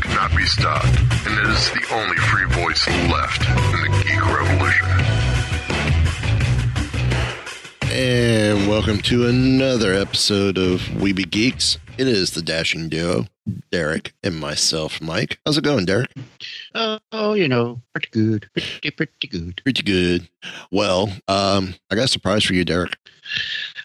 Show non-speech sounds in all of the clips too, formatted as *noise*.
Cannot be stopped, and it is the only free voice left in the geek revolution. And welcome to another episode of We Be Geeks. It is the dashing duo, Derek and myself, Mike. How's it going, Derek? Oh, you know, pretty good. Pretty, pretty good. Pretty good. Well, um, I got a surprise for you, Derek.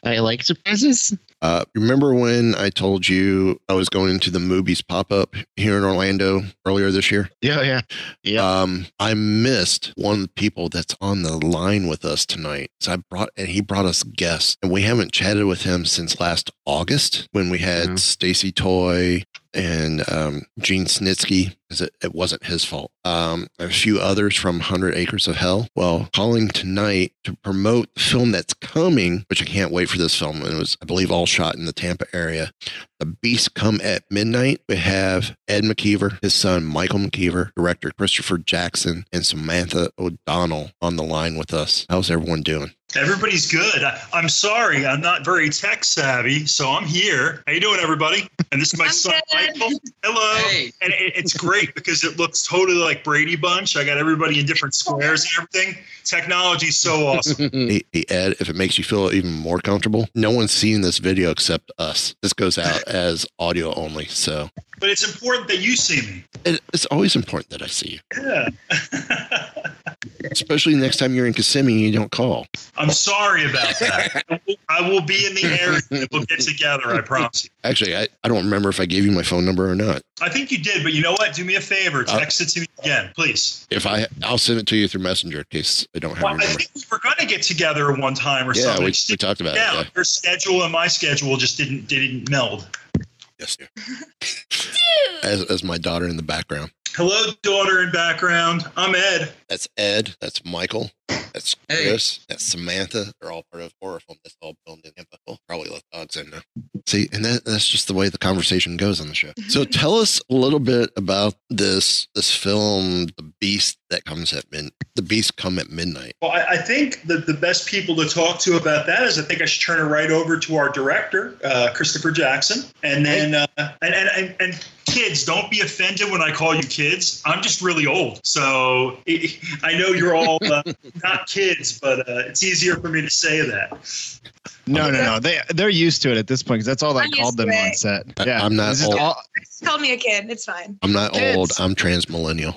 I like surprises. Uh, remember when I told you I was going to the movies pop up here in Orlando earlier this year? Yeah, yeah. Yeah. Um, I missed one of the people that's on the line with us tonight. So I brought, and he brought us guests, and we haven't chatted with him since last August when we had. Stacy Toy and um, Gene Snitsky. It, it wasn't his fault. Um, a few others from Hundred Acres of Hell. Well, calling tonight to promote the film that's coming, which I can't wait for this film. And it was, I believe, all shot in the Tampa area. The Beast Come at Midnight. We have Ed McKeever, his son Michael McKeever, director Christopher Jackson, and Samantha O'Donnell on the line with us. How's everyone doing? Everybody's good. I, I'm sorry, I'm not very tech savvy, so I'm here. How you doing, everybody? And this is my I'm son, good. Michael. Hello. Hey. And it, it's great because it looks totally like Brady Bunch. I got everybody in different squares and everything. Technology's so awesome. *laughs* Hey, hey, Ed, if it makes you feel even more comfortable, no one's seeing this video except us. This goes out *laughs* as audio only. So but it's important that you see me. it's always important that I see you, Yeah. *laughs* especially next time you're in Kissimmee and you don't call. I'm sorry about that. I will- I will be in the area. and We'll get together. I promise you. Actually, I, I don't remember if I gave you my phone number or not. I think you did, but you know what? Do me a favor. Uh, Text it to me again, please. If I, I'll send it to you through Messenger in case I don't have Well, I think we were going to get together one time or Yeah, something. we, we talked about yeah, it. Yeah. your schedule and my schedule just didn't didn't meld. Yes, dear. *laughs* as, as my daughter in the background. Hello, daughter in background. I'm Ed. That's Ed. That's Michael. That's Hey. Chris. That's Samantha. They're all part of horror film that's all filmed in Tampa. We'll probably let dogs in now. See, and that, that's just the way the conversation goes on the show. So *laughs* tell us a little bit about this this film, The Beast that comes at mid The Beast come at midnight. Well, I, I think that the best people to talk to about that is I think I should turn it right over to our director, uh, Christopher Jackson, and then uh, and, and and and kids, don't be offended when I call you kids. I'm just really old, so *laughs* I know you're all uh, not kids, but uh, it's easier for me to say that. No, no, no. They they're used to it at this point because that's all I I'm called them on set. Yeah, I'm not old. all Just called me a kid. It's fine. I'm not Kids. old. I'm trans millennial.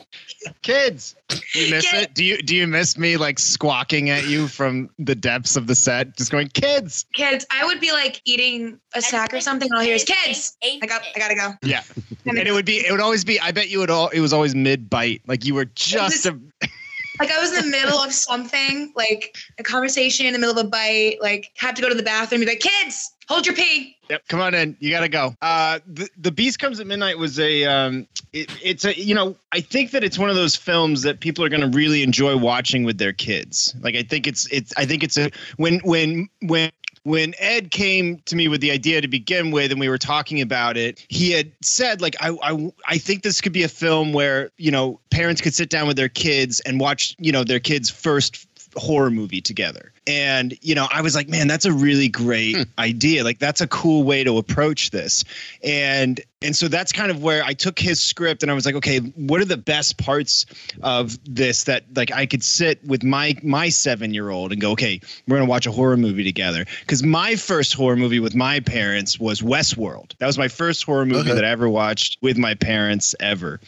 kids. Do you miss Kids. it? Do you do you miss me like squawking at you from the depths of the set, just going kids? Kids, I would be like eating a snack or something, and all I hear is kids. I got, I gotta go. Yeah, *laughs* And and it would be it would always be. I bet you would all. It was always mid bite, like you were just a. like I was in the middle of something, like a conversation in the middle of a bite, like had to go to the bathroom, be like, kids, hold your pee. Yep, come on in. You gotta go. Uh, the the Beast Comes at Midnight was a um, it, it's a you know I think that it's one of those films that people are gonna really enjoy watching with their kids. Like I think it's it's I think it's a when when when. When Ed came to me with the idea to begin with, and we were talking about it, he had said, "Like I, I, I think this could be a film where you know parents could sit down with their kids and watch, you know, their kids' first horror movie together. And, you know, I was like, man, that's a really great hmm. idea. Like, that's a cool way to approach this. And, and so that's kind of where I took his script and I was like, okay, what are the best parts of this that like I could sit with my my seven year old and go, okay, we're gonna watch a horror movie together. Because my first horror movie with my parents was Westworld. That was my first horror movie that I ever watched with my parents ever.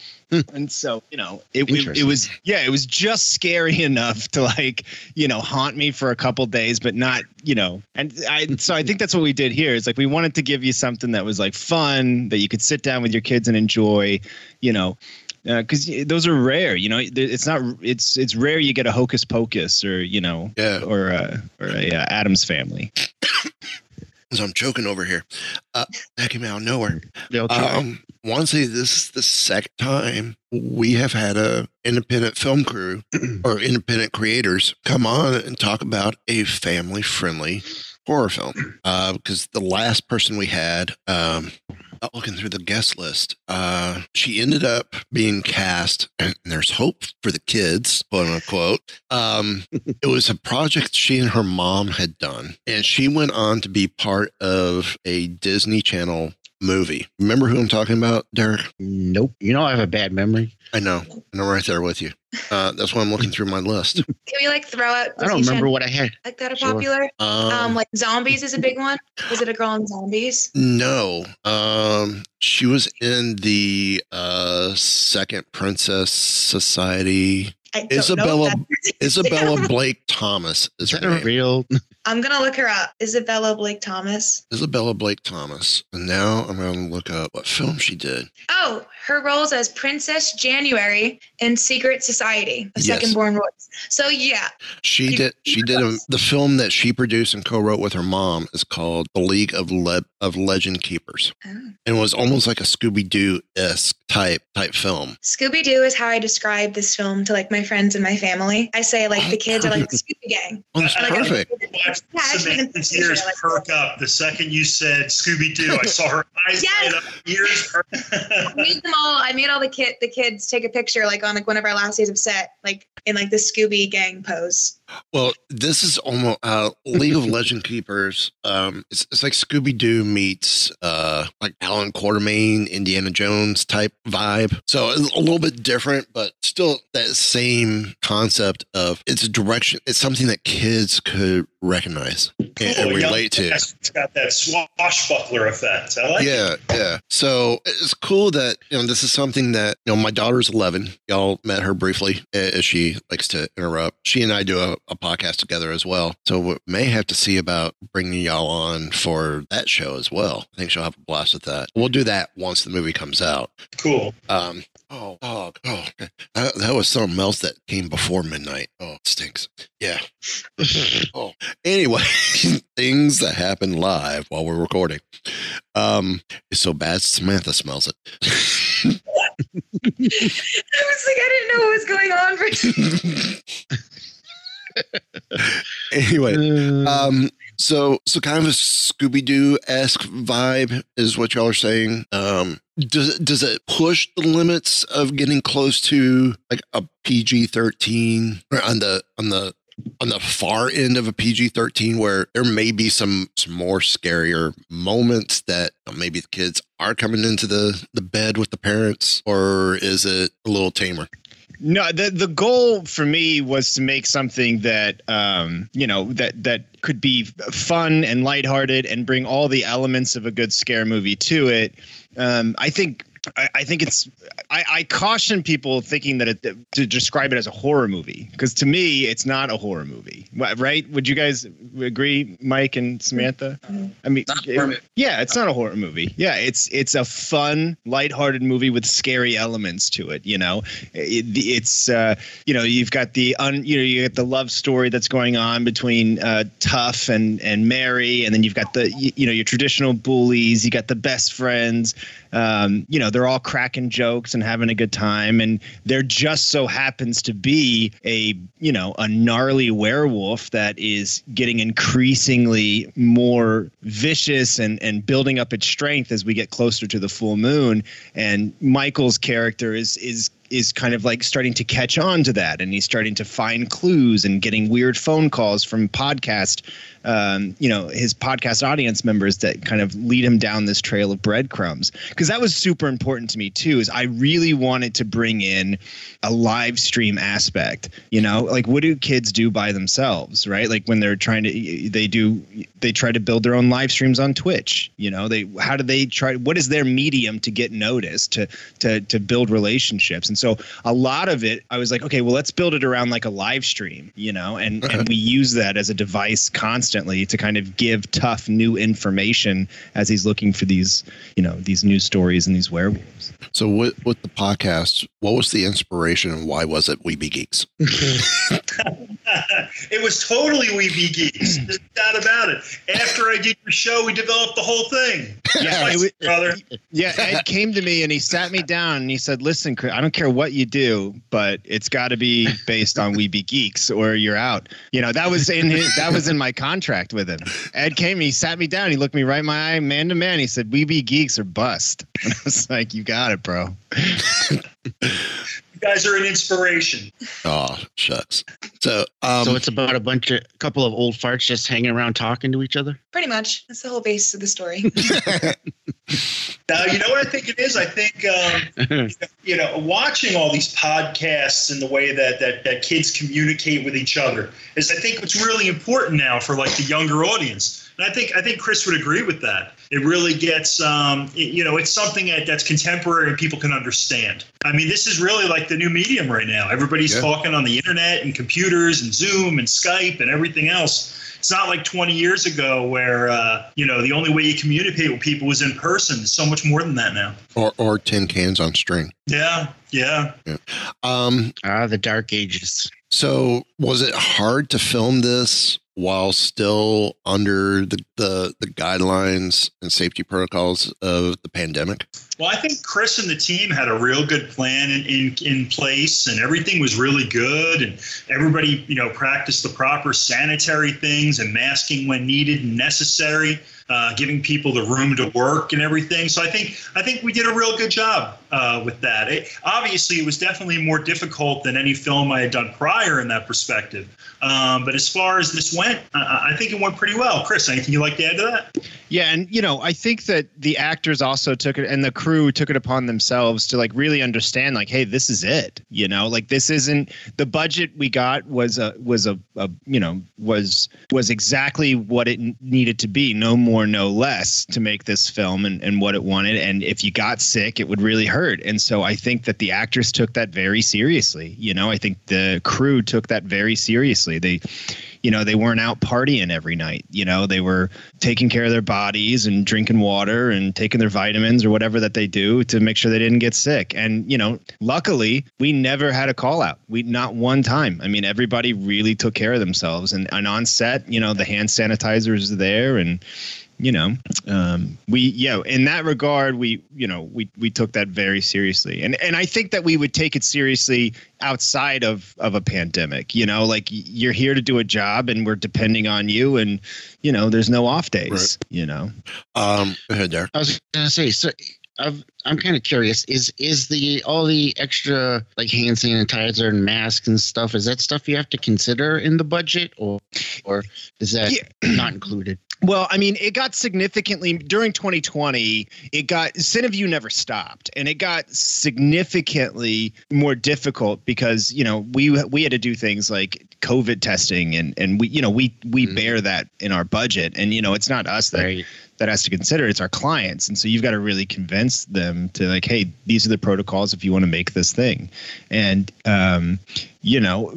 *laughs* And so, you know, it, it, it was yeah, it was just scary *laughs* enough to like, you know, haunt me for a couple days, but not, you know. And I so I think *laughs* that's what we did here. Is like we wanted to give you something that was like fun that you could sit down with your kids and enjoy, you know, because those are rare. You know, it's not. It's it's rare you get a Hocus Pocus or you know, Yeah. or a or a uh, Addams Family. *coughs* So I'm choking over here. Uh, that came out of nowhere. Um, want to say this is the second time we have had a independent film crew *clears throat* or independent creators come on and talk about a family friendly horror film. Uh, because the last person we had, um, uh, looking through the guest list, uh, she ended up being cast, and there's hope for the kids, quote unquote. Um, it was a project she and her mom had done, and she went on to be part of a Disney Channel movie. Remember who I'm talking about, Derek? nope. You know I have a bad memory. I know, and I'm right there with you. Uh, that's why I'm looking through my list. *laughs* Can we like throw out? I don't remember what I had. like that are Sure. popular. Um, Um, like zombies is a big one. Was it a girl in zombies? no, um, she was in the uh, Second Princess Society. I don't Isabella- know. Isabella *laughs* Blake Thomas is Is her that a real? I'm gonna look her up. Isabella Blake Thomas. Isabella Blake Thomas. And now I'm going to look up what film she did. Oh, her roles as Princess January in Secret Society of Yes. Second Born Royals. So yeah, She did. She did a, the film that she produced and co-wrote with her mom is called The League of Le- of Legend Keepers, Oh. and it was almost like a Scooby Doo esque type type film. Scooby Doo is how I describe this film to like my friends and my family. I say like the kids are like the *laughs* Scooby Gang. Oh, that's Like, perfect. Actually, Samantha's ears like- perk up the second you said Scooby Doo. I saw her *laughs* eyes Yes. light up, ears perk. I made them all. I made all the kid the kids take a picture like on like one of our last days of set, like in like the Scooby Gang pose. Well, this is almost uh, League of Legend Keepers. Um, it's, it's like Scooby Doo meets uh, like Allan Quatermain, Indiana Jones type vibe. So it's a little bit different, but still that same concept of it's a direction. It's something that kids could recognize and, and relate to. It's got that swashbuckler effect. I like it. Yeah, yeah. So it's cool that you know this is something that you know my daughter's 11. Y'all met her briefly as she likes to interrupt. She and I do a, a podcast together as well. So we may have to see about bringing y'all on for that show as well. I think she'll have a blast with that. We'll do that once the movie comes out. Cool. Um. Oh, dog. Oh, that, that was something else that came before midnight. Oh, it stinks. Yeah. *laughs* oh. Anyway, *laughs* things that happen live while we're recording. Um, it's so bad Samantha smells it. *laughs* I was like, I didn't know what was going on. For- *laughs* anyway, Uh, um, so so kind of a Scooby Doo esque vibe is what y'all are saying. Um, does does it push the limits of getting close to like a PG thirteen or on the on the on the far end of a PG thirteen where there may be some some more scarier moments that maybe the kids are coming into the the bed with the parents, or is it a little tamer? No, the the goal for me was to make something that um, you know that that could be fun and lighthearted and bring all the elements of a good scare movie to it. Um, I think I, I think it's I, I caution people thinking that it to describe it as a horror movie because to me it's not a horror movie, right? Would you guys agree, Mike and Samantha? I mean, Not a horror movie. yeah, it's not a horror movie. Yeah, it's it's a fun, lighthearted movie with scary elements to it. You know, it, it's uh, you know you've got the un, you know you get the love story that's going on between uh, Tough and and Mary, and then you've got the you, you know your traditional bullies. You got the best friends. Um, you know they're all cracking jokes and having a good time, and there just so happens to be a you know a gnarly werewolf that is getting increasingly more vicious and and building up its strength as we get closer to the full moon. And Michael's character is is is kind of like starting to catch on to that, and he's starting to find clues and getting weird phone calls from podcast um, you know his podcast audience members that kind of lead him down this trail of breadcrumbs. Because that was super important to me too is i really wanted to bring in a live stream aspect you know? Like what do kids do by themselves right? Like when they're trying to they do they try to build their own live streams on twitch you know? They how do they try what is their medium to get noticed to to to build relationships? And so a lot of it i was like okay well let's build it around like a live stream you know? And and *laughs* we use that as a device constantly to kind of give tough new information as he's looking for these you know these news stories and these werewolves So with with the podcast, what was the inspiration and why was it We Be Geeks? *laughs* it was totally We Be Geeks. There's no doubt about it. After I did your show, we developed the whole thing. Yeah, it wa- brother. Yeah, Ed came to me and he sat me down and he said, "Listen, I don't care what you do, but it's got to be based on We Be Geeks or you're out." You know, that was in his, that was in my contract with him. Ed came, and he sat me down, he looked me right in my eye, man to man. He said, "We Be Geeks or bust." And *laughs* I was like, "You got it, bro." You guys are an inspiration. Oh, shucks. So, um, so it's about a bunch of a couple of old farts just hanging around talking to each other. Pretty much. That's the whole base of the story. *laughs* Now, you know what I think it is? I think, um, *laughs* you know, watching all these podcasts and the way that, that, that kids communicate with each other is, I think, what's really important now for like the younger audience. And I think I think Chris would agree with that. It really gets, um, it- you know, it's something that, that's contemporary and people can understand. I mean, this is really like the new medium right now. Everybody's Yeah. talking on the internet and computers and Zoom and Skype and everything else. It's not like 20 years ago where, uh, you know, the only way you communicate with people was in person. It's so much more than that now. or or tin cans on string. Yeah, yeah. Um, Ah, the dark ages. so was it hard to film this while still under the, the the guidelines and safety protocols of the pandemic? Well, I think Chris and the team had a real good plan in, in, in place, and everything was really good. And everybody, you know, practiced the proper sanitary things and masking when needed and necessary, uh, giving people the room to work and everything. So I think I think we did a real good job uh, with that. It, obviously, it was definitely more difficult than any film I had done prior in that perspective. Um, but as far as this went, I, I think it went pretty well. Chris, anything you'd like to add to that? Yeah, and you know, I think that the actors also took it, and the crew took it upon themselves to like really understand, like, hey, this is it. You know, like this isn't the budget we got was a was a, a you know was was exactly what it needed to be, no more, no less, to make this film and and what it wanted. And if you got sick, it would really hurt. And so I think that the actors took that very seriously. You know, I think the crew took that very seriously. They you know they weren't out partying every night you know they were taking care of their bodies and drinking water and taking their vitamins or whatever that they do to make sure they didn't get sick. And you know luckily we never had a call out. We not one time. I mean everybody really took care of themselves. And, and on set you know the hand sanitizer is there and you know um, we yeah in that regard we you know we we took that very seriously and and i think that we would take it seriously outside of of a pandemic you know like you're here to do a job and we're depending on you and you know there's no off days Right. you know Um, go ahead, Derek. I was gonna say, so I've, I'm kind of curious. Is is the all the extra like hand sanitizer and masks and stuff? Is that stuff you have to consider in the budget, or or is that not included? Well, I mean, it got significantly during 2020. It got Cineview never stopped, and it got significantly more difficult because you know we we had to do things like COVID testing, and and we you know we we mm. bear that in our budget, and you know it's not us that Right. That has to consider it's our clients, and so you've got to really convince them to like, hey, these are the protocols if you want to make this thing, and um, you know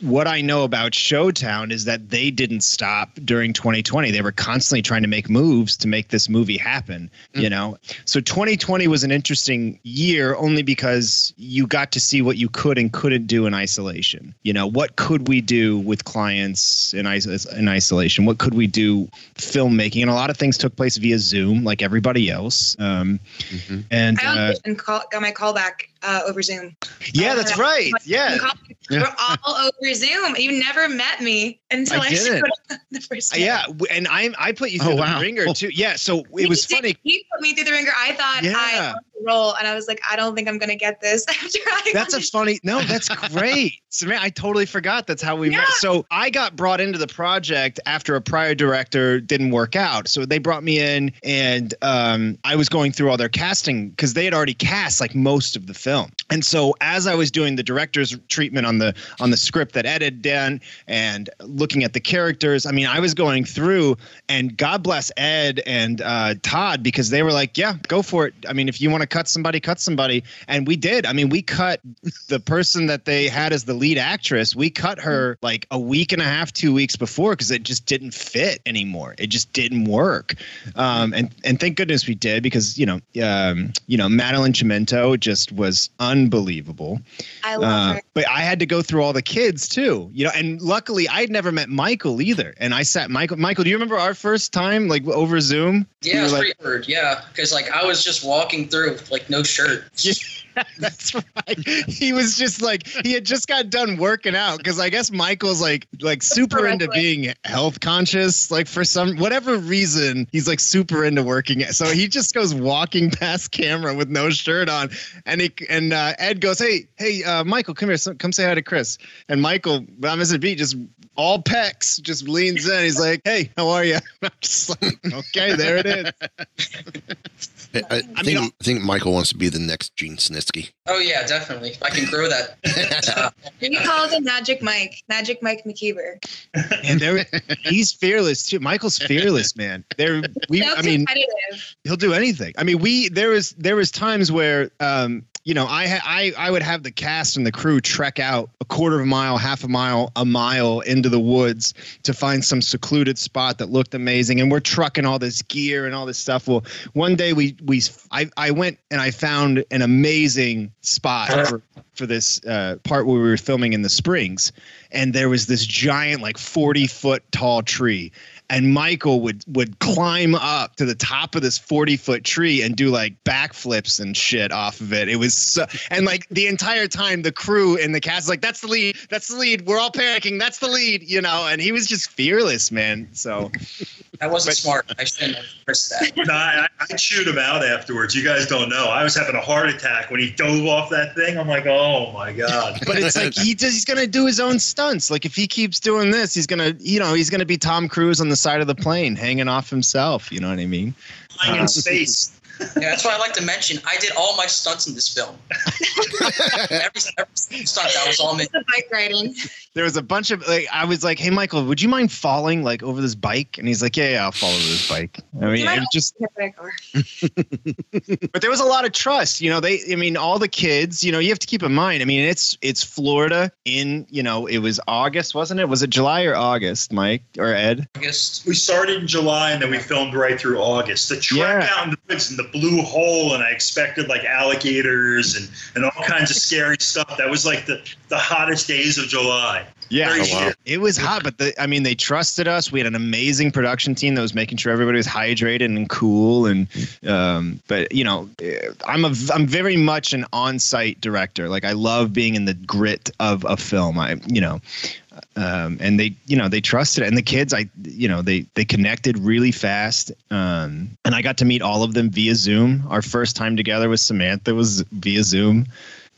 what I know about Showtown is that they didn't stop during 2020. They were constantly trying to make moves to make this movie happen, you know. So 2020 was an interesting year only because you got to see what you could and couldn't do in isolation. You know, what could we do with clients in is- in isolation? What could we do filmmaking? And a lot of things took place via Zoom like everybody else. Um and I uh, call, got my call back uh, over Zoom. yeah, that's right. Yeah. We're all over Zoom. You never met me until I I, didn't. showed up *laughs* the first day. Yeah, and I I put you Oh, through the wow. ringer Oh. too. Yeah, so it He was did- funny. He put me through the ringer. I thought Yeah. I the role, and I was like, I don't think I'm gonna get this *laughs* after I. That's a funny. No, that's great. So, *laughs* man, I totally forgot that's how we met. So I got brought into the project after a prior director didn't work out. So they brought me in, and um, I was going through all their casting because they had already cast like most of the film. And so as I was doing the director's treatment on the on the script that Ed had done and looking at the characters, I mean, I was going through, and God bless Ed and uh, Todd because they were like, "Yeah, go for it." I mean, if you want to cut somebody, cut somebody, and we did. I mean, we cut the person that they had as the lead actress. We cut her like a week and a half, two weeks before because it just didn't fit anymore. It just didn't work. Um, and and thank goodness we did because you know, um, you know, Madeline Chimento just was unbelievable. I love Uh, her. but I had to go through all the kids too, you know. And luckily, I had never met Michael either. And I sat Michael. Michael, do you remember our first time like over Zoom? Yeah, it was like- pretty weird. Yeah, because like I was just walking through with like no shirt. *laughs* That's right. He was just like he had just got done working out because I guess Michael's like like super into being health conscious. Like for some whatever reason, he's like super into working. out. So he just goes walking *laughs* past camera with no shirt on, and he and uh, Ed goes, "Hey, hey, uh, Michael, come here, so- come say hi to Chris." And Michael, I'm missing a beat, just all pecs, just leans in. He's like, "Hey, how are you?" *laughs* I'm just like, "Okay, there it is." I, I, I think, mean, I think Michael wants to be the next Gene Snitsky. Oh yeah, definitely. I can grow that. We call it Magic Mike, Magic Mike McKeever. And there, he's fearless too. Michael's fearless, man. There, we. so I mean, he'll do anything. I mean, we there was there was times where um, you know, I ha- I I would have the cast and the crew trek out a quarter of a mile, half a mile, a mile into the woods to find some secluded spot that looked amazing, and we're trucking all this gear and all this stuff. Well, one day we we I I went and I found an amazing spot for for this uh, part where we were filming in the springs, and there was this giant like forty foot tall tree and Michael would would climb up to the top of this 40 foot tree and do like backflips and shit off of it. It was so, and like the entire time the crew and the cast was like that's the lead, that's the lead. We're all panicking. That's the lead, you know. And he was just fearless, man. So that wasn't smart. I shouldn't have risked that. *laughs* No, I, I chewed him out afterwards. You guys don't know. I was having a heart attack when he dove off that thing. I'm like, oh my god. but it's like he does, he's gonna do his own stunts. Like if he keeps doing this, he's gonna you know he's gonna be Tom Cruise on the side of the plane hanging off himself. You know what I mean? Flying in space. Yeah, that's why I like to mention. I did all my stunts in this film. *laughs* every, every stunt that was all me. The bike riding. There was a bunch of like I was like, "Hey, Michael, would you mind falling like over this bike?" And he's like, "Yeah, yeah, I'll fall over this bike." I mean, it just *laughs* but there was a lot of trust. You know, they. I mean, all the kids. You know, you have to keep in mind. I mean, it's it's Florida in. You know, it was August, wasn't it? Was it July or August, Mike or Ed? August. We started in July and then we filmed right through August. The trek Yeah. out in the woods and the blue hole, and I expected like alligators and, and all kinds of scary stuff. That was like the, the hottest days of July. Yeah, Very weird. it was hot, but the, I mean, they trusted us. We had an amazing production team that was making sure everybody was hydrated and cool. And um, but you know, eh, I'm a I'm very much an on-site director. Like I love being in the grit of a film. I you know, um, and they you know they trusted it. And the kids, I you know they they connected really fast. Um, and I got to meet all of them via Zoom. Our first time together with Samantha was via Zoom.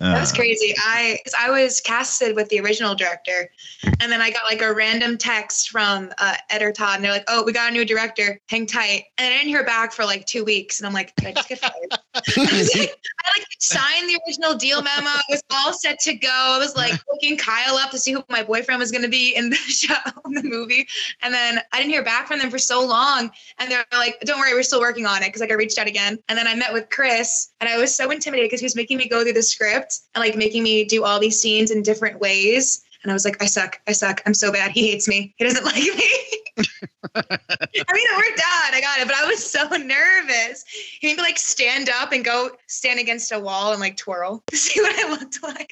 That was crazy. I cause I was casted with the original director, and then I got like a random text from uh, Ed or Todd, and they're like, "Oh, we got a new director. Hang tight." And I didn't hear back for like two weeks, and I'm like, "Did I just get fired?" *laughs* I, like, I like signed the original deal memo. I was all set to go. I was like looking Kyle up to see who my boyfriend was going to be in the *laughs* show, in the movie, and then I didn't hear back from them for so long. And they're like, "Don't worry, we're still working on it." Because like I reached out again, and then I met with Chris, and I was so intimidated because he was making me go through the script and like making me do all these scenes in different ways. And I was like, I suck. I suck. I'm so bad. He hates me. He doesn't *laughs* like me. *laughs* I mean, it worked out. I got it, but I was so *laughs* nervous. He made me like stand up and go stand against a wall and like twirl to see what I looked like.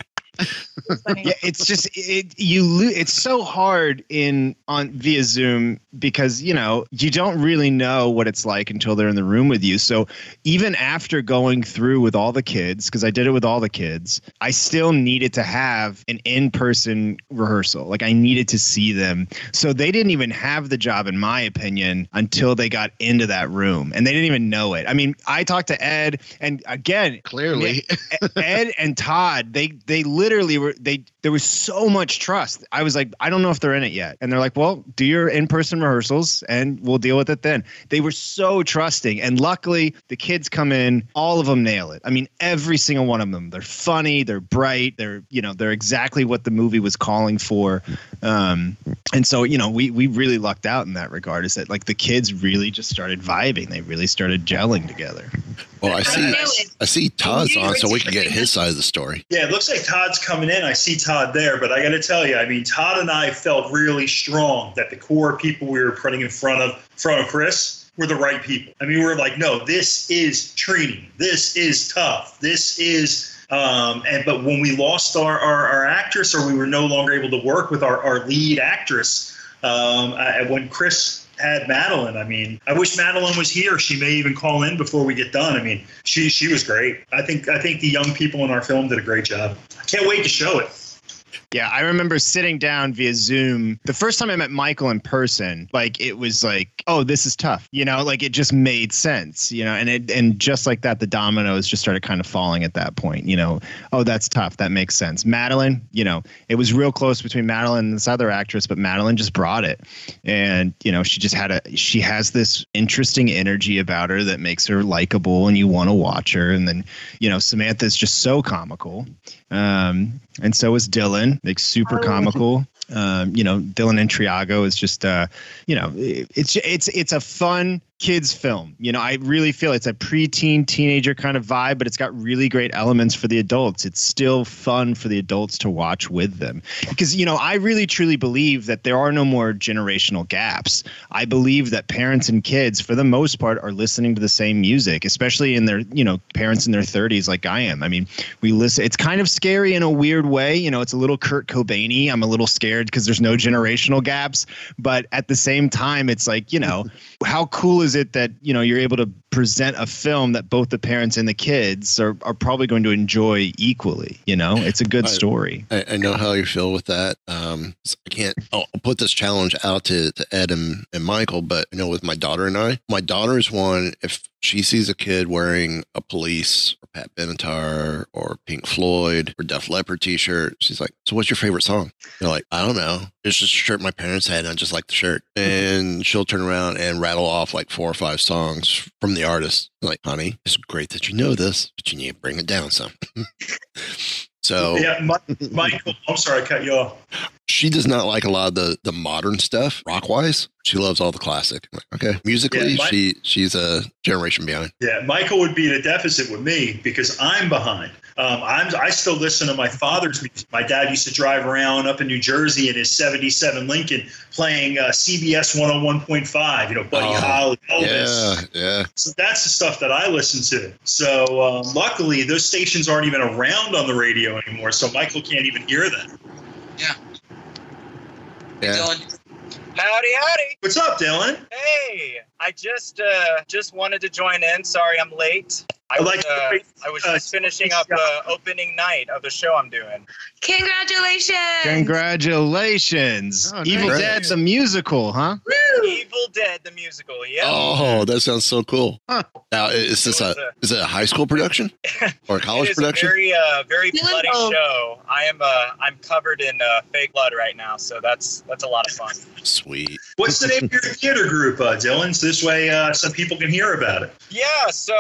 Yeah, it's just it you lo- it's so hard in on via Zoom because you know you don't really know what it's like until they're in the room with you. So even after going through with all the kids, because I did it with all the kids, I still needed to have an in-person rehearsal. Like I needed to see them. So they didn't even have the job, in my opinion, until they got into that room, and they didn't even know it. I mean, I talked to Ed, and again, Clearly. Ed and Todd, they they literally were they there was so much trust. I was like, I don't know if they're in it yet. And they're like, well, do your in-person rehearsals and we'll deal with it then. They were so trusting. And luckily the kids come in, all of them nail it. I mean, every single one of them. They're funny, they're bright, they're, you know, they're exactly what the movie was calling for. Um, and so, you know, we we really lucked out in that regard is that like the kids really just started vibing. They really started gelling together. Well, I see. I see Todd's on, so we can get his side of the story. Yeah, it looks like Todd's coming in. I see Todd there, but I got to tell you, I mean, Todd and I felt really strong that the core people we were putting in front of front of Chris were the right people. I mean, we were like, no, this is training. This is tough. This is. Um, and but when we lost our, our, our actress, or we were no longer able to work with our, our lead actress, um, I, when Chris had Madeline, I mean, I wish Madeline was here. She may even call in before we get done. I mean, she she was great. I think I think the young people in our film did a great job. I can't wait to show it. Yeah, I remember sitting down via Zoom. The first time I met Michael in person, like it was like, oh, this is tough. You know, like it just made sense, you know, and it and just like that, the dominoes just started kind of falling at that point, you know. Oh, that's tough. That makes sense. Madeline, you know, it was real close between Madeline and this other actress, but Madeline just brought it. And, you know, she just had a she has this interesting energy about her that makes her likable and you want to watch her. And then, you know, Samantha's just so comical. Um, and so is Dylan, like super comical. Um, you know, Dylan and Triago is just, uh, you know, it- it's it's it's a fun kids film. You know, I really feel it's a preteen teenager kind of vibe, but it's got really great elements for the adults. It's still fun for the adults to watch with them because you know I really truly believe that there are no more generational gaps. I believe that parents and kids, for the most part, are listening to the same music, especially in their you know parents in their 30s like I am. I mean, we listen. It's kind of scary in a weird way. You know, it's a little Kurt Cobainy. I'm a little scared because there's no generational gaps, but at the same time, it's like you know, how cool is it that you know you're able to present a film that both the parents and the kids are, are probably going to enjoy equally you know it's a good story I, I know how you feel with that. Um, I can't. I'll put this challenge out to, to Ed and, and Michael, but you know, with my daughter and I, my daughter's one. If she sees a kid wearing a police Pat Benatar or Pink Floyd or Def Leppard T-shirt, she's like, "So, what's your favorite song?" You're like, "I don't know. It's just a shirt my parents had, and I just like the shirt." Mm-hmm. And she'll turn around and rattle off like four or five songs from the artist. I'm like, honey, it's great that you know this, but you need to bring it down some. *laughs* so Yeah, Mi- Michael. I'm sorry, I cut you off. She does not like a lot of the the modern stuff rock wise she loves all the classic like, okay musically Yeah, my- she she's a generation behind Yeah, Michael would be at a deficit with me because I'm behind. Um, I'm I still listen to my father's music. My dad used to drive around up in New Jersey in his '77 Lincoln playing uh, CBS 101.5. You know, Buddy Oh, Holly, Elvis. yeah yeah So that's the stuff that I listen to. So um, luckily, those stations aren't even around on the radio anymore. So Michael can't even hear them. Yeah. Yeah Dylan, Howdy, howdy. What's up, Dylan? Hey, I just uh just wanted to join in. Sorry, I'm late. I I was like uh, I was uh, just finishing up the opening night of the show I'm doing. Congratulations. congratulations Oh, nice. evil Congrats. dead the musical huh Woo. Evil Dead the musical. Yeah. oh that sounds so cool Huh. now is this It a a- is it a high school production *laughs* or a It college is a production very uh very bloody oh. show. I am uh I'm covered in uh fake blood right now, so that's that's a lot of fun. sweet What's the name of your theater group, uh, Dylan? So this way, uh, some people can hear about it. Yeah, so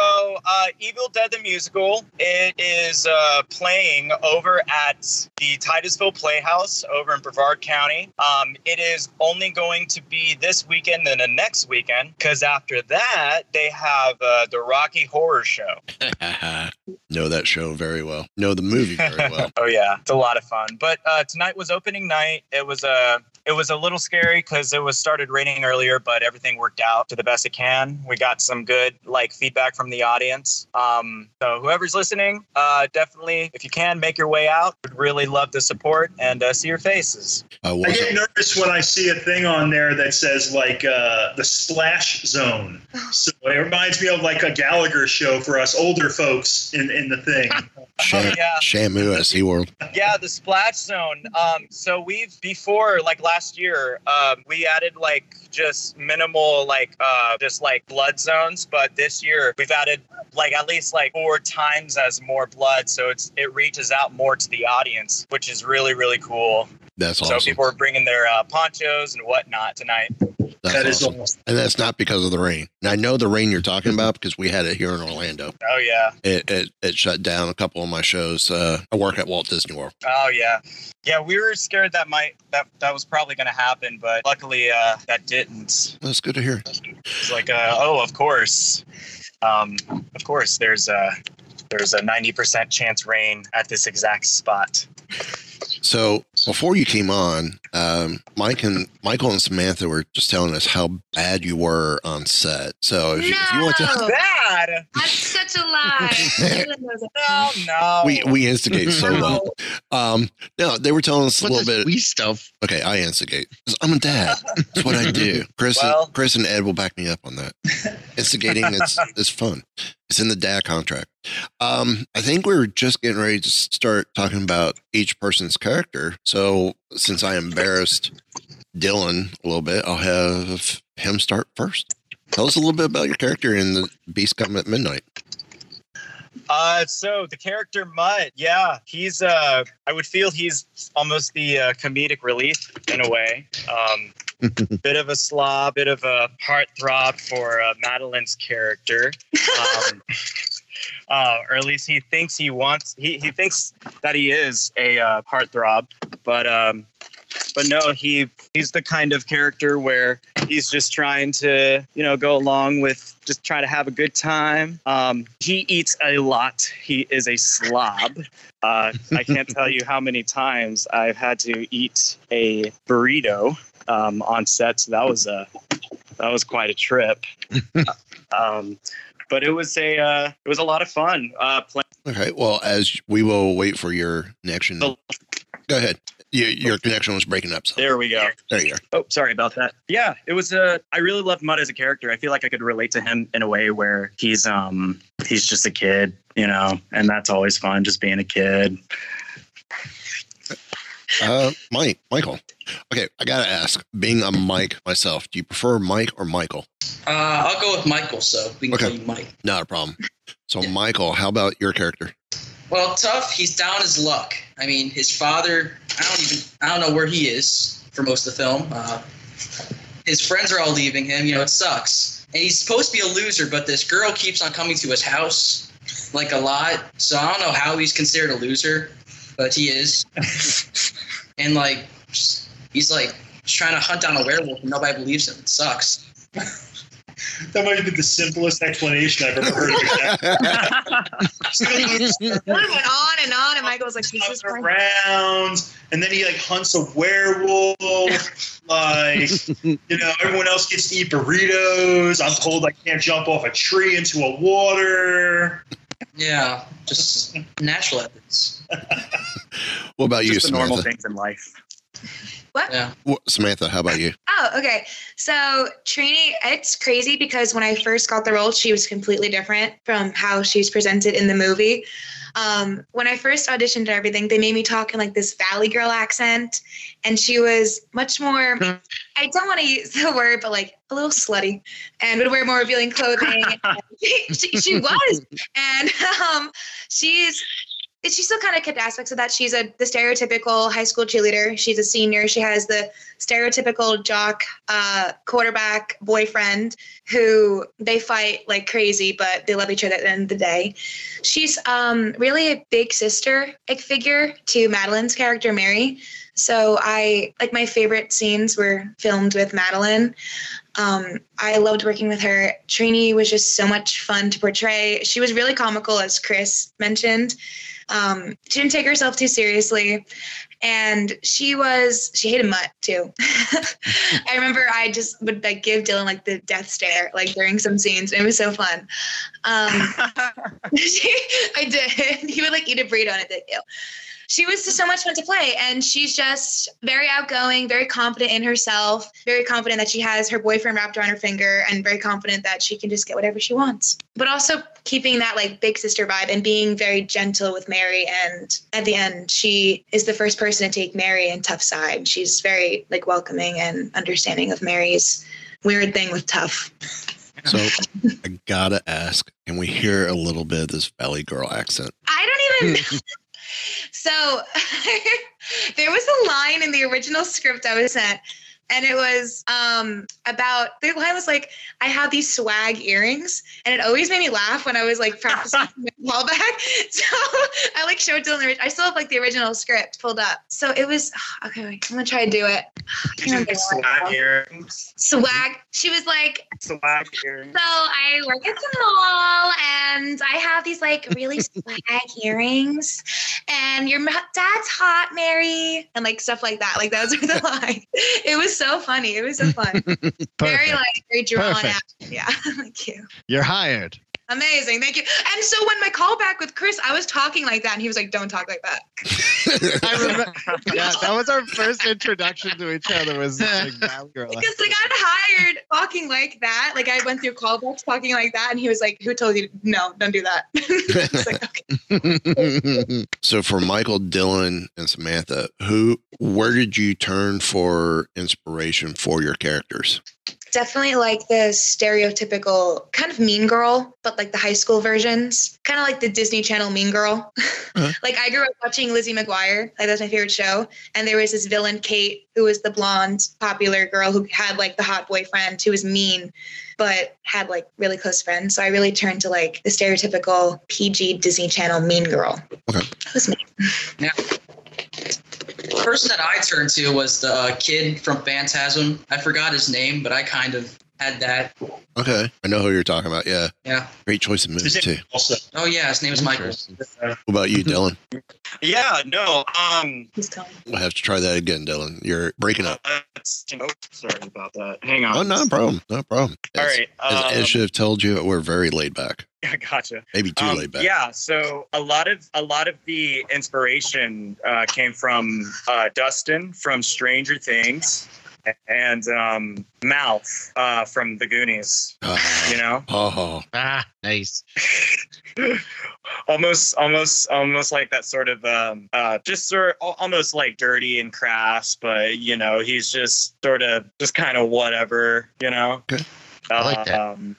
uh, Evil Dead the Musical, it is uh, playing over at the Titusville Playhouse over in Brevard County. Um, it is only going to be this weekend and the next weekend, because after that, they have uh, the Rocky Horror Show. *laughs* Know that show very well. Know the movie very *laughs* well. Oh yeah, it's a lot of fun. But uh, tonight was opening night. It was a it was a little scary because it was started raining earlier, but everything worked out to the best it can. We got some good like feedback from the audience. Um, so whoever's listening, uh, definitely if you can make your way out, would really love the support and uh, see your faces. Uh, I get nervous when I see a thing on there that says like uh, the splash zone. So it reminds me of like a Gallagher show for us older folks in, in the thing. *laughs* Sham- yeah. Shamu at SeaWorld. yeah the splash zone um so we've before like last year um we added like just minimal like uh just like blood zones but this year we've added like at least like four times as more blood so it's it reaches out more to the audience which is really really cool That's so people are bringing their uh, ponchos and whatnot tonight That's That is awesome. awesome. And that's not because of the rain. And I know the rain you're talking about because we had it here in Orlando. oh yeah It it, it shut down a couple of my shows. Uh, I work at Walt Disney World. oh yeah yeah we were scared that might that that was probably going to happen but luckily uh that didn't That's good to hear. It's like, uh, oh, of course, um, of course. There's a there's a ninety percent chance rain at this exact spot. So before you came on, um, Mike and Michael and Samantha were just telling us how bad you were on set. So if, you, if you want to, No. *laughs* Bad? That's such a lie. Caitlin knows it. No, no. we we instigate so well. Um, no, they were telling us a little bit. We stuff? Okay, I instigate. I'm a dad. That's what I do. *laughs* Chris, Well- and, Chris and Ed will back me up on that. Instigating is *laughs* is fun. It's in the dad contract. Um, I think we were just getting ready to start talking about each person's character. So since I embarrassed Dylan a little bit, I'll have him start first. Tell us a little bit about your character in the Beast Come at Midnight. Uh, so the character Mutt, yeah, he's uh, I would feel he's almost the uh, comedic relief in a way. Um, *laughs* bit of a slob, bit of a heartthrob for uh, Madeline's character. Um, uh, or at least he thinks he wants. He, he thinks that he is a uh, heartthrob, but um, but no, he he's the kind of character where he's just trying to you know go along with just try to have a good time. Um, he eats a lot. He is a slob. Uh, I can't tell you how many times I've had to eat a burrito um, on set. So that was a that was quite a trip. *laughs* um, but it was a uh, it was a lot of fun uh, playing. Okay, well, as we will wait for your connection. Go ahead. You, your connection was breaking up. So There we go. there you are. Oh, sorry about that. Yeah, it was. Uh, I really loved Mutt as a character. I feel like I could relate to him in a way where he's um he's just a kid, you know, and that's always fun, just being a kid. Uh, Mike, Michael. Okay, I gotta ask. Being a Mike myself, do you prefer Mike or Michael? Uh, I'll go with Michael, so we can Okay. call you Mike. Not a problem. So, Michael, how about your character? Well, tough. He's down his luck. I mean, his father. I don't even. I don't know where he is for most of the film. Uh, his friends are all leaving him. You know, it sucks. And he's supposed to be a loser, but this girl keeps on coming to his house like a lot. So I don't know how he's considered a loser, but he is. *laughs* and like, just- he's like just trying to hunt down a werewolf, and nobody believes him. It sucks. *laughs* That might be the simplest explanation I've ever heard. Of. It *laughs* went on and on, and Michael was like, "This is around, and then he like hunts a werewolf. like, you know, everyone else gets to eat burritos. I'm told I can't jump off a tree into a water. Yeah, just natural evidence. What about you, just the normal things in life. What? Yeah. What, Samantha, how about you? Oh, okay. So Trini, it's crazy because when I first got the role, she was completely different from how she's presented in the movie. Um, when I first auditioned and everything, they made me talk in like this Valley Girl accent, and she was much more. *laughs* I don't want to use the word, but like a little slutty, and would wear more revealing clothing. *laughs* she, *laughs* she, she was, and um, she's she still kind of kept aspects of that. She's a the stereotypical high school cheerleader. She's a senior. She has the stereotypical jock uh, quarterback boyfriend who they fight like crazy, but they love each other at the end of the day. She's um, really a big sister figure to Madeline's character Mary. So I like my favorite scenes were filmed with Madeline. Um, I loved working with her. Trini was just so much fun to portray. She was really comical, as Chris mentioned. Um, she didn't take herself too seriously. And she was, she hated Mutt too. *laughs* I remember I just would like give Dylan like the death stare, like during some scenes. It was so fun. Um, *laughs* *laughs* she, I did. He would like eat a burrito and it did. Ew she was just so much fun to play. And she's just very outgoing, very confident in herself, very confident that she has her boyfriend wrapped around her finger, and very confident that she can just get whatever she wants. But also keeping that like big sister vibe and being very gentle with Mary. And at the end, she is the first person to take Mary in tough side. She's very like welcoming and understanding of Mary's weird thing with tough. So I gotta ask, can we hear a little bit of this Valley Girl accent? I don't even *laughs* So *laughs* there was a line in the original script I was sent, and it was um, about the line was like, "I have these swag earrings," and it always made me laugh when I was like practicing *laughs* my callback. *laughs* So I like showed Dylan. The, I still have like the original script pulled up. So it was *sighs* okay. Wait, I'm gonna try to do it. *sighs* I can't remember what it Swag earrings. Swag. She was like, Swag earrings. so I work at the mall and I have these like really swag earrings and your dad's hot, Mary, and like stuff like that. Like those are the *laughs* lines. It was so funny. It was so fun. *laughs* very like very drawn Perfect. out. Yeah. *laughs* Thank you. You're hired. Amazing. Thank you. And so when my call back with Chris, I was talking like that and he was like, don't talk like that. *laughs* I remember. Yeah, that was our first introduction to each other. Was like Valley Girl. *laughs* Because like I got hired talking like that. Like I went through callbacks talking like that and he was like, who told you? No, don't do that. *laughs* Like, okay. so for Michael, Dylan, and Samantha, who where did you turn for inspiration for your characters? Definitely like the stereotypical kind of mean girl, but like the high school versions, kind of like the Disney Channel mean girl. Uh-huh. *laughs* like I grew up watching Lizzie McGuire, like that's my favorite show. And there was this villain, Kate, who was the blonde, popular girl who had like the hot boyfriend who was mean, but had like really close friends. So I really turned to like the stereotypical PG Disney Channel mean girl. Okay. That was me. Now, the person that I turned to was the uh, kid from Phantasm. I forgot his name, but I kind of had that. Okay, I know who you're talking about. Yeah, Yeah. great choice of movies too. Also, Oh yeah, his name is Michael. What about you, Dylan? *laughs* Yeah, no. Um, We'll have to try that again, Dylan. You're breaking up. let's- oh, sorry about that. Hang on. Oh, no problem. No problem. All As- right. As Ed um, should have told you, we're very laid back. *laughs* Yeah, gotcha. Maybe too Um, laid back. Yeah, so a lot of a lot of the inspiration uh, came from uh, Dustin from Stranger Things and um, Mouth uh, from The Goonies. You know, Oh, *sighs* Ah, nice. almost almost almost like that sort of um, uh, just sort al- almost like dirty and crass, but you know he's just sort of just kind of whatever, you know. Okay. I like that. Um,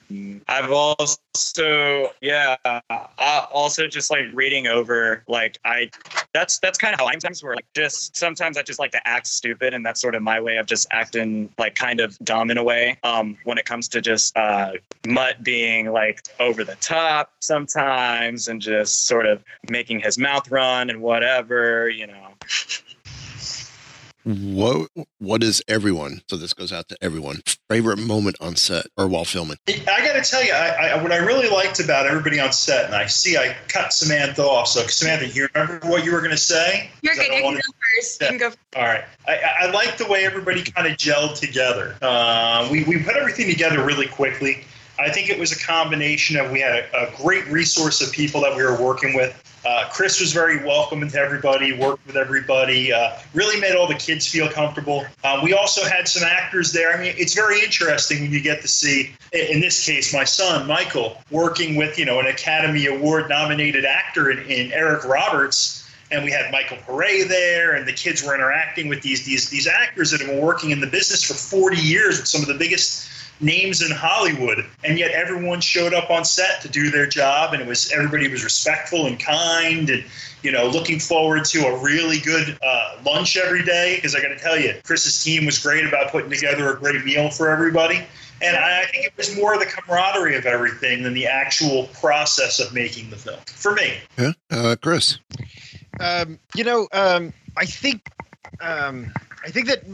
I've also, yeah, I also just like reading over, like I, that's that's kind of how I'm sometimes where like just sometimes I just like to act stupid, and that's sort of my way of just acting like kind of dumb in a way. Um, when it comes to just uh, Mutt being like over the top sometimes, and just sort of making his mouth run and whatever, you know. *laughs* what what is everyone? So this goes out to everyone. Favorite moment on set or while filming? I got to tell you, I, I, what I really liked about everybody on set, and I see I cut Samantha off. So, Samantha, you remember what you were going to say? you're I good. don't You can wanna- go first. You can go All right. I, I- I like the way everybody kind of gelled together. Uh, we, we put everything together really quickly. I think it was a combination of we had a, a great resource of people that we were working with. Uh, Chris was very welcoming to everybody, worked with everybody, uh, really made all the kids feel comfortable. Uh, we also had some actors there. I mean, it's very interesting when you get to see, in this case, my son, Michael, working with, you know, an Academy Award nominated actor in, in Eric Roberts and we had Michael Paré there, and the kids were interacting with these these these actors that have been working in the business for 40 years with some of the biggest names in Hollywood, and yet everyone showed up on set to do their job, and it was everybody was respectful and kind, and you know, looking forward to a really good uh, lunch every day. Because I got to tell you, Chris's team was great about putting together a great meal for everybody. And I think it was more the camaraderie of everything than the actual process of making the film for me. Yeah, uh, Chris. Um, you know, um, I think, um, I think that.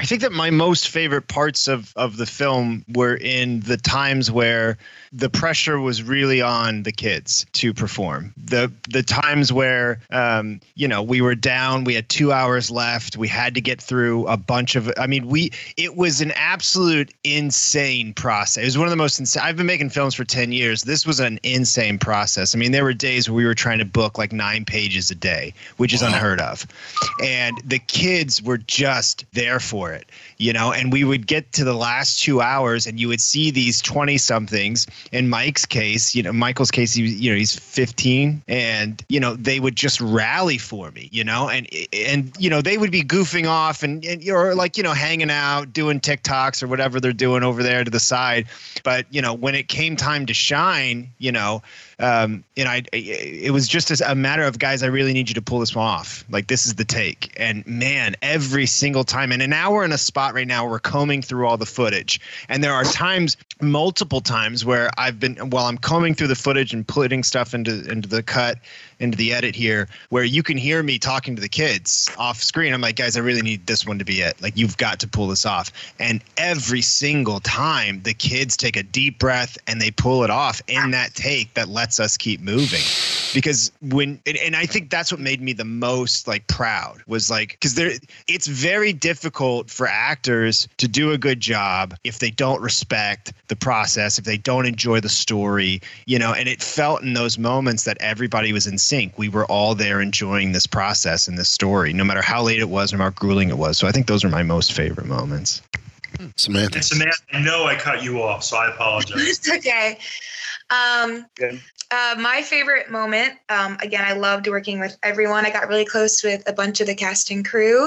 I think that my most favorite parts of, of the film were in the times where the pressure was really on the kids to perform. The the times where um, you know we were down, we had two hours left, we had to get through a bunch of. I mean, we it was an absolute insane process. It was one of the most insane. I've been making films for ten years. This was an insane process. I mean, there were days where we were trying to book like nine pages a day, which is unheard of, and the kids were just there for it, you know. And we would get to the last two hours, and you would see these twenty somethings in Mike's case, you know, Michael's case, he, you know, he's 15 and, you know, they would just rally for me, you know, and, and, you know, they would be goofing off and, and or like, you know, hanging out, doing TikToks or whatever they're doing over there to the side. But, you know, when it came time to shine, you know, um, and I, it was just a matter of guys. I really need you to pull this one off. Like this is the take. And man, every single time. And now we're in a spot right now. We're combing through all the footage, and there are times, multiple times, where I've been while I'm combing through the footage and putting stuff into into the cut into the edit here where you can hear me talking to the kids off screen. I'm like, guys, I really need this one to be it. Like, you've got to pull this off. And every single time, the kids take a deep breath and they pull it off in that take that lets us keep moving. Because when, and, I think that's what made me the most like proud was like, because there, it's very difficult for actors to do a good job if they don't respect the process, if they don't enjoy the story, you know, and it felt in those moments that everybody was in sync. We were all there enjoying this process and this story, no matter how late it was or how grueling it was. So I think those are my most favorite moments. Samantha. And Samantha, I know I cut you off, so I apologize. *laughs* It's okay. Um, uh, my favorite moment, um, again, I loved working with everyone. I got really close with a bunch of the cast and crew.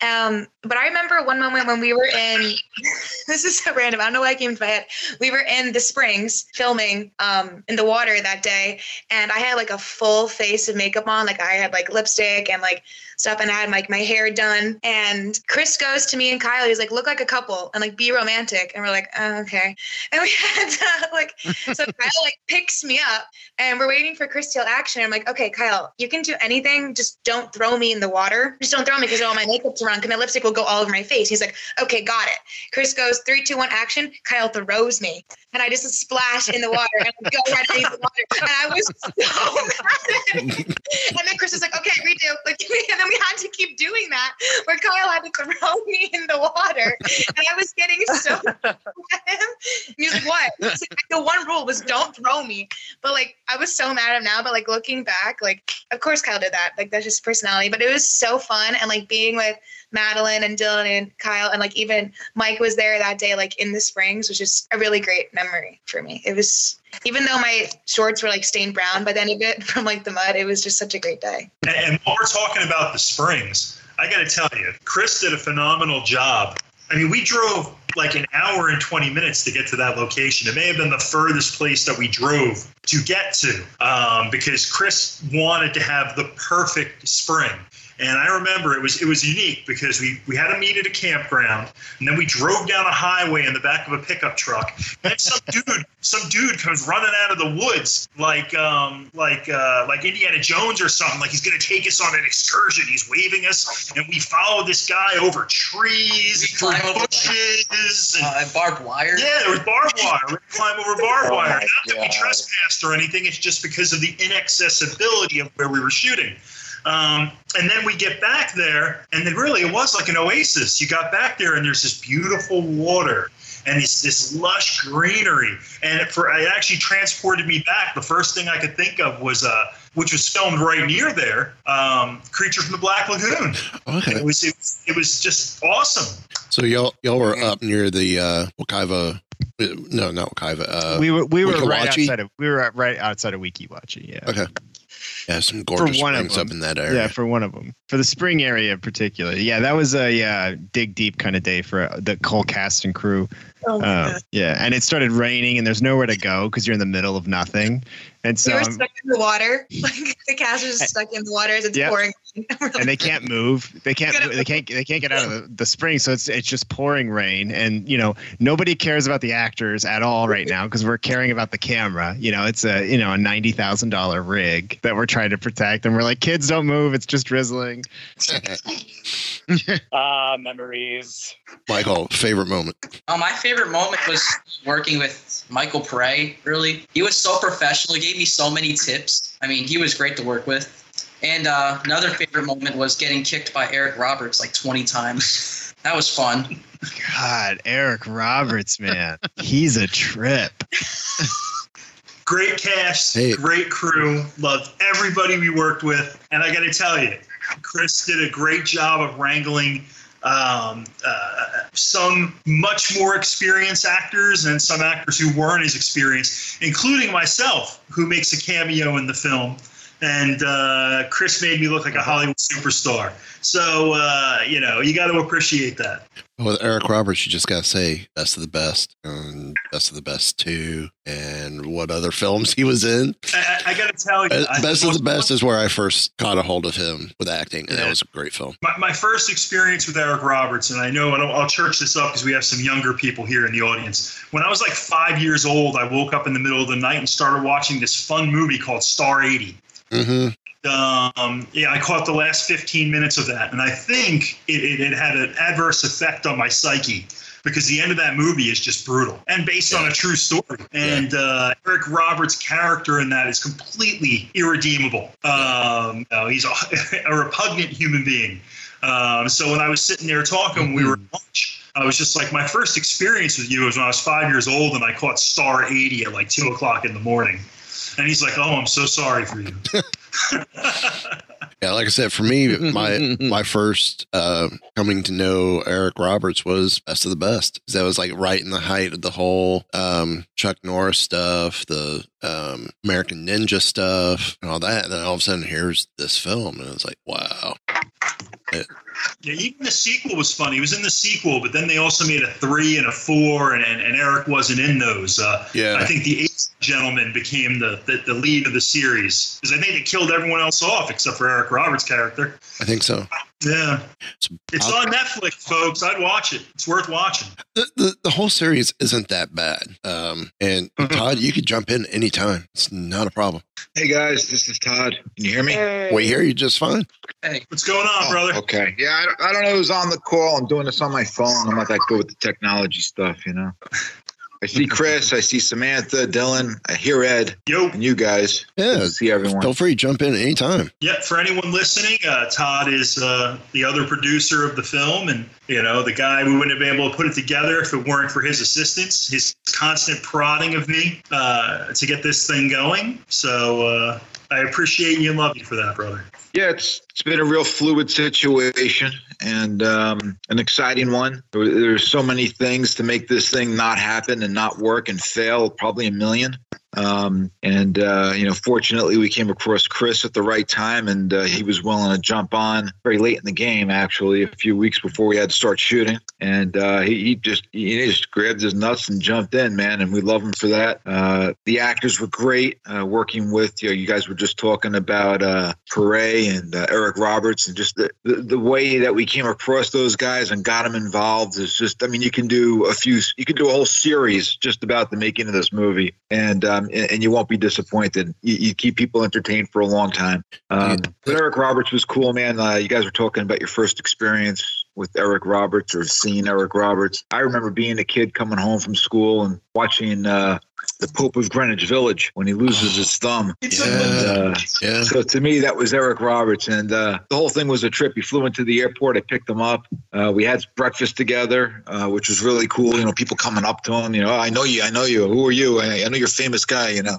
Um, but I remember one moment when we were in, *laughs* this is so random. I don't know why it came to my head. We were in the springs filming um, in the water that day. And I had like a full face of makeup on. Like I had like lipstick and like stuff and I had like my hair done. And Chris goes to me and Kyle, he's like, look like a couple and like be romantic. And we're like, oh, okay. And we *laughs* had to like, so *laughs* Kyle like picks me up and we're waiting for Chris to yell action. I'm like, okay, Kyle, you can do anything. Just don't throw me in the water. Just don't throw me because all my makeup's around because my lipstick will go all over my face. He's like, okay, got it. Chris goes three, two, one, action. Kyle throws me. And I just splash in the water and go right underneath the water. And I was so *laughs* mad. and then Chris was like, okay, redo. Like, *laughs* and then we had to keep doing that where Kyle had to throw *laughs* me in the water. And I was getting so mad at him. And he was like, what? Like, the one rule was don't throw me. But like, I was so mad at him now. But like, looking back, like, of course Kyle did that. Like, that's just personality. But it was so fun. And like, being with Madeline and Dylan and Kyle and like even Mike was there that day, like in the Springs, which is a really great memory for me. It was even though my shorts were like stained brown by the end of it *laughs* from like the mud, it was just such a great day. And, while we're talking about the Springs, I got to tell you, Chris did a phenomenal job. I mean, we drove like an hour and 20 minutes to get to that location. It may have been the furthest place that we drove to get to um, because Chris wanted to have the perfect spring. And I remember it was it was unique because we, we had a meet at a campground, and then we drove down a highway in the back of a pickup truck. And some *laughs* dude some dude comes running out of the woods like um like uh like Indiana Jones or something. Like he's gonna take us on an excursion. He's waving us, and we follow this guy over trees, We climb over, like, bushes, and Uh, barbed wire. yeah, there was barbed wire. We climb over barbed Oh wire. Not that we trespassed or anything. It's just because of the inaccessibility of where we were shooting. Um, and then we get back there, and then really it was like an oasis. You got back there, and there's this beautiful water and this this lush greenery. And it, for it actually transported me back. The first thing I could think of was uh, which was filmed right near there, um, Creature from the Black Lagoon. Okay. It was it, was- it was just awesome. So y'all y'all were up near the uh Wakulla uh, no, not Wakulla. Uh, we were we were right outside of we were right outside of Weeki Wachee. Yeah. Okay. Yeah, some gorgeous one of springs up in that area. Yeah, for one of them, for the spring area in particular. Yeah, that was a yeah dig deep kind of day for uh, the whole cast and crew. Oh my Uh, God. yeah, and it started raining, and there's nowhere to go because you're in the middle of nothing, and so we were um, stuck in the water. *laughs* Like the cast was stuck in the water as it's Yep. pouring. *laughs* and they can't move. They can't. They can't. They can't get out of *laughs* the, the spring. So it's it's just pouring rain, and you know nobody cares about the actors at all right now because we're caring about the camera. You know, it's a you know a ninety thousand dollar rig that we're trying to protect, and we're like, kids, don't move. It's just drizzling. *laughs* Ah, memories. Michael, favorite moment. Oh, my favorite moment was working with Michael Paré. Really, he was so professional. He gave me so many tips. I mean, he was great to work with. And uh, another favorite moment was getting kicked by Eric Roberts like 20 times. *laughs* That was fun. God, Eric Roberts, man, he's a trip. Great cast, great crew. Loved everybody we worked with, and I got to tell you, Chris did a great job of wrangling um, uh, some much more experienced actors and some actors who weren't as experienced, including myself, who makes a cameo in the film. And uh, Chris made me look like a Hollywood superstar. So, uh, you know, you got to appreciate that. With Eric Roberts, you just got to say best of the best and best of the best too, and what other films he was in. I, I, got to tell you, Best I- best of the best is where I first caught a hold of him with acting, and that was a great film. My, my first experience with Eric Roberts, and I know and I'll, I'll church this up because we have some younger people here in the audience. When I was like five years old, I woke up in the middle of the night and started watching this fun movie called Star 80. Mm-hmm. Um, yeah, I caught the last 15 minutes of that, and I think it, it, it had an adverse effect on my psyche because the end of that movie is just brutal and based on a true story. And uh, Eric Roberts' character in that is completely irredeemable. Um, no, he's a, *laughs* a repugnant human being. Um, so when I was sitting there talking, we were at lunch. I was just like, my first experience with you was when I was five years old and I caught Star 80 at like two o'clock in the morning. And he's like, "Oh, I'm so sorry for you." *laughs* Yeah, like I said, for me, my *laughs* my first uh, coming to know Eric Roberts was best of the best. That was like right in the height of the whole um, Chuck Norris stuff, the um, American Ninja stuff, and all that. And then all of a sudden, here's this film, and it's like, wow. It- Yeah, even the sequel was funny. He was in the sequel, but then they also made a three and a four, and, and, and Eric wasn't in those. Uh, Yeah. I think the eighth gentleman became the, the, the lead of the series because I think they killed everyone else off except for Eric Roberts' character. I think so. Yeah, it's on Netflix, folks. I'd watch it. It's worth watching. The, the, the whole series isn't that bad. Um, and Todd, you could jump in anytime. It's not a problem. Hey guys, this is Todd. Can you hear me? We hear you just fine. Hey, what's going on, brother? Okay. Yeah, I, don't- I don't know who's on the call. I'm doing this on my phone. I'm not that good with the technology stuff, you know. *laughs* I see Chris. I see Samantha, Dylan. I hear Ed. Yo. And you guys. Yeah. Good to see everyone. Feel free to jump in anytime. Yeah, for anyone listening, uh, Todd is uh, the other producer of the film, and you know the guy we wouldn't have been able to put it together if it weren't for his assistance, his constant prodding of me uh, to get this thing going. So uh, I appreciate you and love you for that, brother. Yeah, it's it's been a real fluid situation and um, an exciting one. There's so many things to make this thing not happen and not work and fail, probably a million. Um, and uh, you know, fortunately, we came across Chris at the right time, and uh, he was willing to jump on very late in the game, actually, a few weeks before we had to start shooting. And uh, he, he just he just grabbed his nuts and jumped in, man. And we love him for that. Uh, the actors were great uh, working with you. Know, you guys were just talking about uh, and uh, Eric Roberts, and just the, the the way that we came across those guys and got them involved is just. I mean, you can do a few. You can do a whole series just about the making of this movie, and um, and, and you won't be disappointed. You, you keep people entertained for a long time. Um, but Eric Roberts was cool, man. Uh, you guys were talking about your first experience with Eric Roberts or seeing Eric Roberts. I remember being a kid coming home from school and watching uh, the Pope of Greenwich Village when he loses his thumb. And, uh, Yeah. So to me, that was Eric Roberts, and uh, the whole thing was a trip. He flew into the airport. I picked him up. Uh, we had breakfast together, uh, which was really cool. You know, people coming up to him. You know, I know you. I know you. Who are you? I, I know you're a famous guy. You know.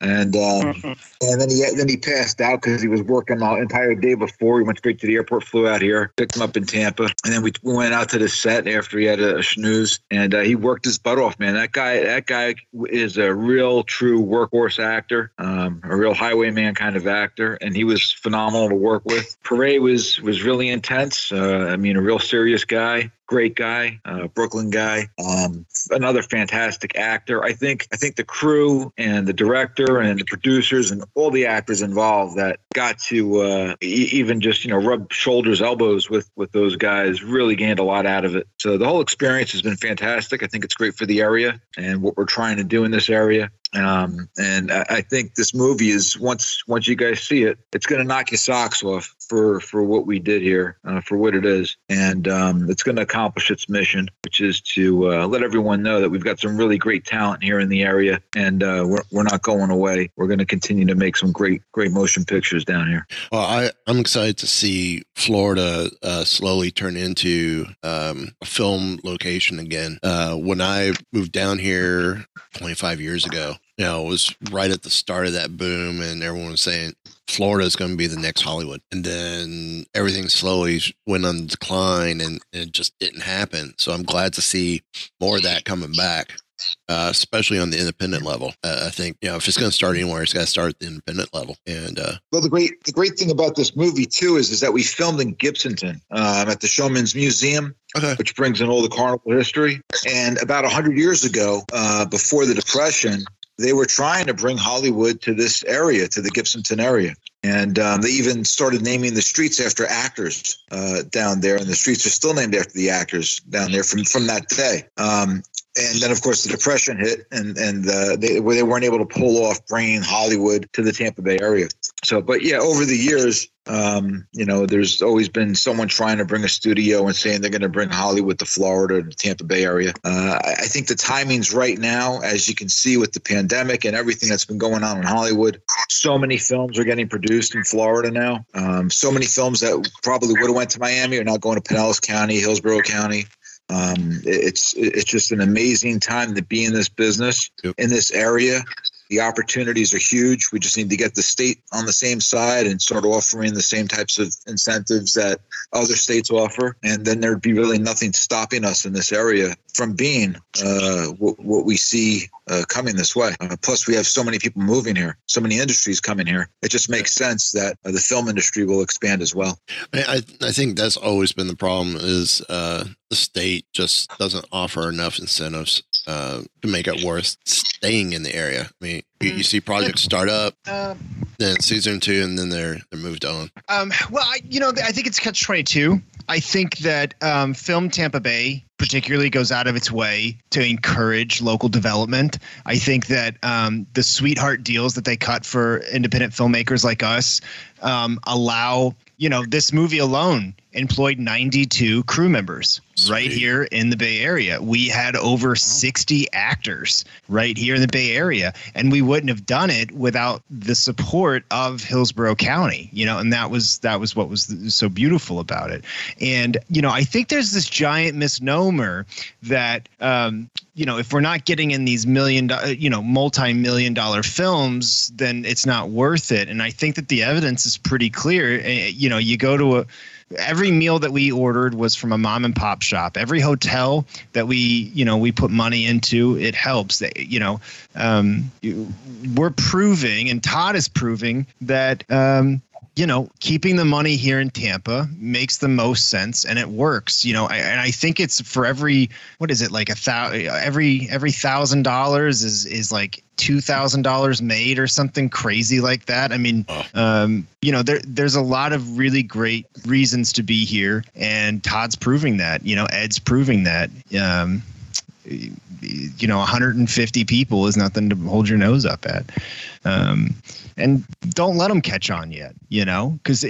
And um, and then he then he passed out because he was working the entire day before. He went straight to the airport, flew out here, picked him up in Tampa, and then we, we went out to the set after he had a, a snooze, and uh, he worked his butt off, man. That guy, that guy is a real, true workhorse actor, um, a real highwayman kind of actor, and he was phenomenal to work with. Paré was was really intense. Uh, I mean, a real serious guy. Great guy, uh, Brooklyn guy, um, another fantastic actor. I think I think the crew and the director and the producers and all the actors involved that got to uh, e- even just you know rub shoulders, elbows with with those guys really gained a lot out of it. So the whole experience has been fantastic. I think it's great for the area and what we're trying to do in this area. Um, and I, I think this movie is once once you guys see it, it's going to knock your socks off for for what we did here, uh, for what it is, and um, it's going to accomplish its mission, which is to uh, let everyone know that we've got some really great talent here in the area, and uh, we're we're not going away. We're going to continue to make some great great motion pictures down here. Well, I, I'm excited to see Florida uh, slowly turn into um, a film location again. Uh, when I moved down here 25 years ago, you know, it was right at the start of that boom, and everyone was saying Florida is going to be the next Hollywood. And then everything slowly went on decline, and, and it just didn't happen. So I'm glad to see more of that coming back. Uh, especially on the independent level, uh, I think you know if it's going to start anywhere, it's got to start at the independent level. And uh, Well, the great the great thing about this movie too is is that we filmed in Gibsonton um, at the Showman's Museum, which brings in all the carnival history. And about hundred years ago, uh, before the Depression, they were trying to bring Hollywood to this area, to the Gibsonton area. And um, they even started naming the streets after actors uh, down there, and the streets are still named after the actors down there from from that day. Um, and then, of course, the depression hit, and and uh, they they weren't able to pull off bringing Hollywood to the Tampa Bay area. So, but yeah, over the years, um, you know, there's always been someone trying to bring a studio and saying they're going to bring Hollywood to Florida, to the Tampa Bay area. Uh, I I think the timing's right now, as you can see with the pandemic and everything that's been going on in Hollywood. So many films are getting produced in Florida now. Um, so many films that probably would have went to Miami are now going to Pinellas County, Hillsborough County. Um, it's it's just an amazing time to be in this business in this area. The opportunities are huge. We just need to get the state on the same side and start offering the same types of incentives that other states offer, and then there'd be really nothing stopping us in this area from being uh, what, what we see uh, coming this way. Uh, plus, we have so many people moving here, so many industries coming here. It just makes sense that uh, the film industry will expand as well. I, I I think that's always been the problem is uh, the state just doesn't offer enough incentives uh, to make it worth staying in the area. I mean, you, you see projects start up, then season two, and then they're they're moved on. Um, well, I, you know, I think it's catch twenty two. I think that um, Film Tampa Bay particularly goes out of its way to encourage local development. I think that um, the sweetheart deals that they cut for independent filmmakers like us um, allow, you know, this movie alone employed 92 crew members right here in the Bay Area. We had over 60 actors right here in the Bay Area, and we wouldn't have done it without the support of Hillsborough County. You know, and that was that was what was so beautiful about it. And you know, I think there's this giant misnomer that um, you know if we're not getting in these million, you know, multi-million dollar films, then it's not worth it. And I think that the evidence is pretty clear. Eh, You know, you go to a every meal that we ordered was from a mom and pop shop. Every hotel that we you know we put money into it helps. That you know um, we're proving and todd is proving that um, you know, keeping the money here in Tampa makes the most sense and it works. You know, I, and I think it's for every what is it like a thousand every every thousand dollars is is like two thousand dollars made or something crazy like that. I mean, um, you know, there there's a lot of really great reasons to be here, and Todd's proving that. You know, Ed's proving that. Um, you know 150 people is nothing to hold your nose up at. Um, and don't let them catch on yet you know because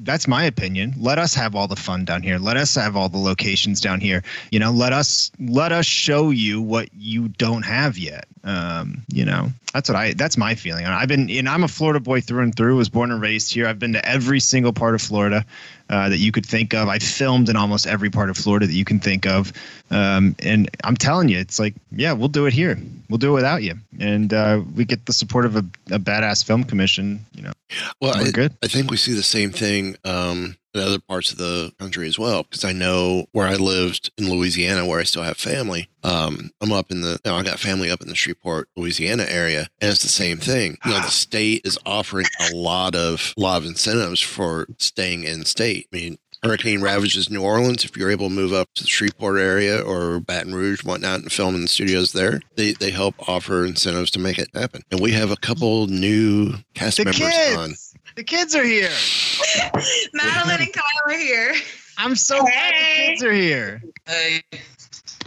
that's my opinion. Let us have all the fun down here. Let us have all the locations down here. You know let us let us show you what you don't have yet. Um, you know that's what i that's my feeling. I've been and i'm a florida boy through and through was born and raised here. I've been to every single part of florida uh, that you could think of. I filmed in almost every part of Florida that you can think of, um, and I'm telling you, it's like, yeah, we'll do it here. We'll do it without you, and uh, we get the support of a, a badass film commission. You know, Well, we're I, good. I think we see the same thing um, other parts of the country as well. Because I know where I lived in Louisiana, where I still have family. Um, I'm up in the, you know, I got family up in the Shreveport, Louisiana area, and it's the same thing. You know, the state is offering a lot of, a lot of incentives for staying in state. I mean, hurricane ravages New Orleans, if you're able to move up to the Shreveport area or Baton Rouge, whatnot, and film in the studios there, they, they help offer incentives to make it happen. And we have a couple new cast The members kids! on. The kids are here. *laughs* Madeline and Kyle are here. I'm so glad the kids are here. Hey,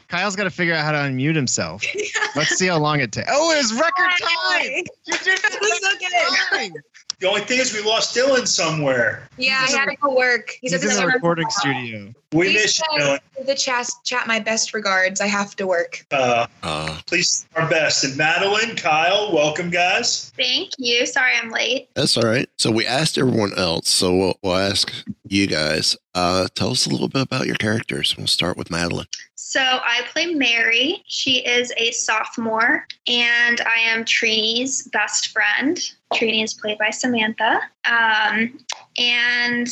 Kyle's got to figure out how to unmute himself. *laughs* Let's see how long it takes. Oh, it's record time. You did That *laughs* was so time. The only thing is we lost Dylan somewhere. Yeah, I had to go work. He He's in this the recording studio. We He miss you, Dylan. The chat, chat my best regards. I have to work. Uh, Uh, please, our best. And Madeline, Kyle, welcome, guys. Thank you. Sorry I'm late. that's all right. So we asked everyone else, so we'll, we'll ask you guys. Uh, tell us a little bit about your characters. We'll start with Madeline. So I play Mary. She is a sophomore, and I am Trini's best friend. Trini is played by Samantha. Um, and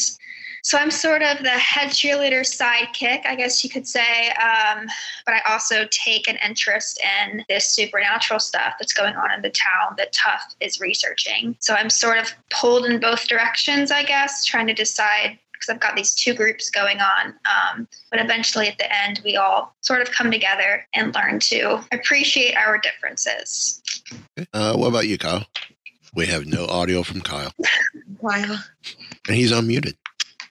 so I'm sort of the head cheerleader sidekick, I guess you could say. Um, but I also take an interest in this supernatural stuff that's going on in the town that Tuff is researching. So I'm sort of pulled in both directions, I guess, trying to decide because I've got these two groups going on. Um, but eventually, at the end, we all sort of come together and learn to appreciate our differences. Uh, what about you, Kyle? We have no audio from Kyle, Wow. and he's unmuted.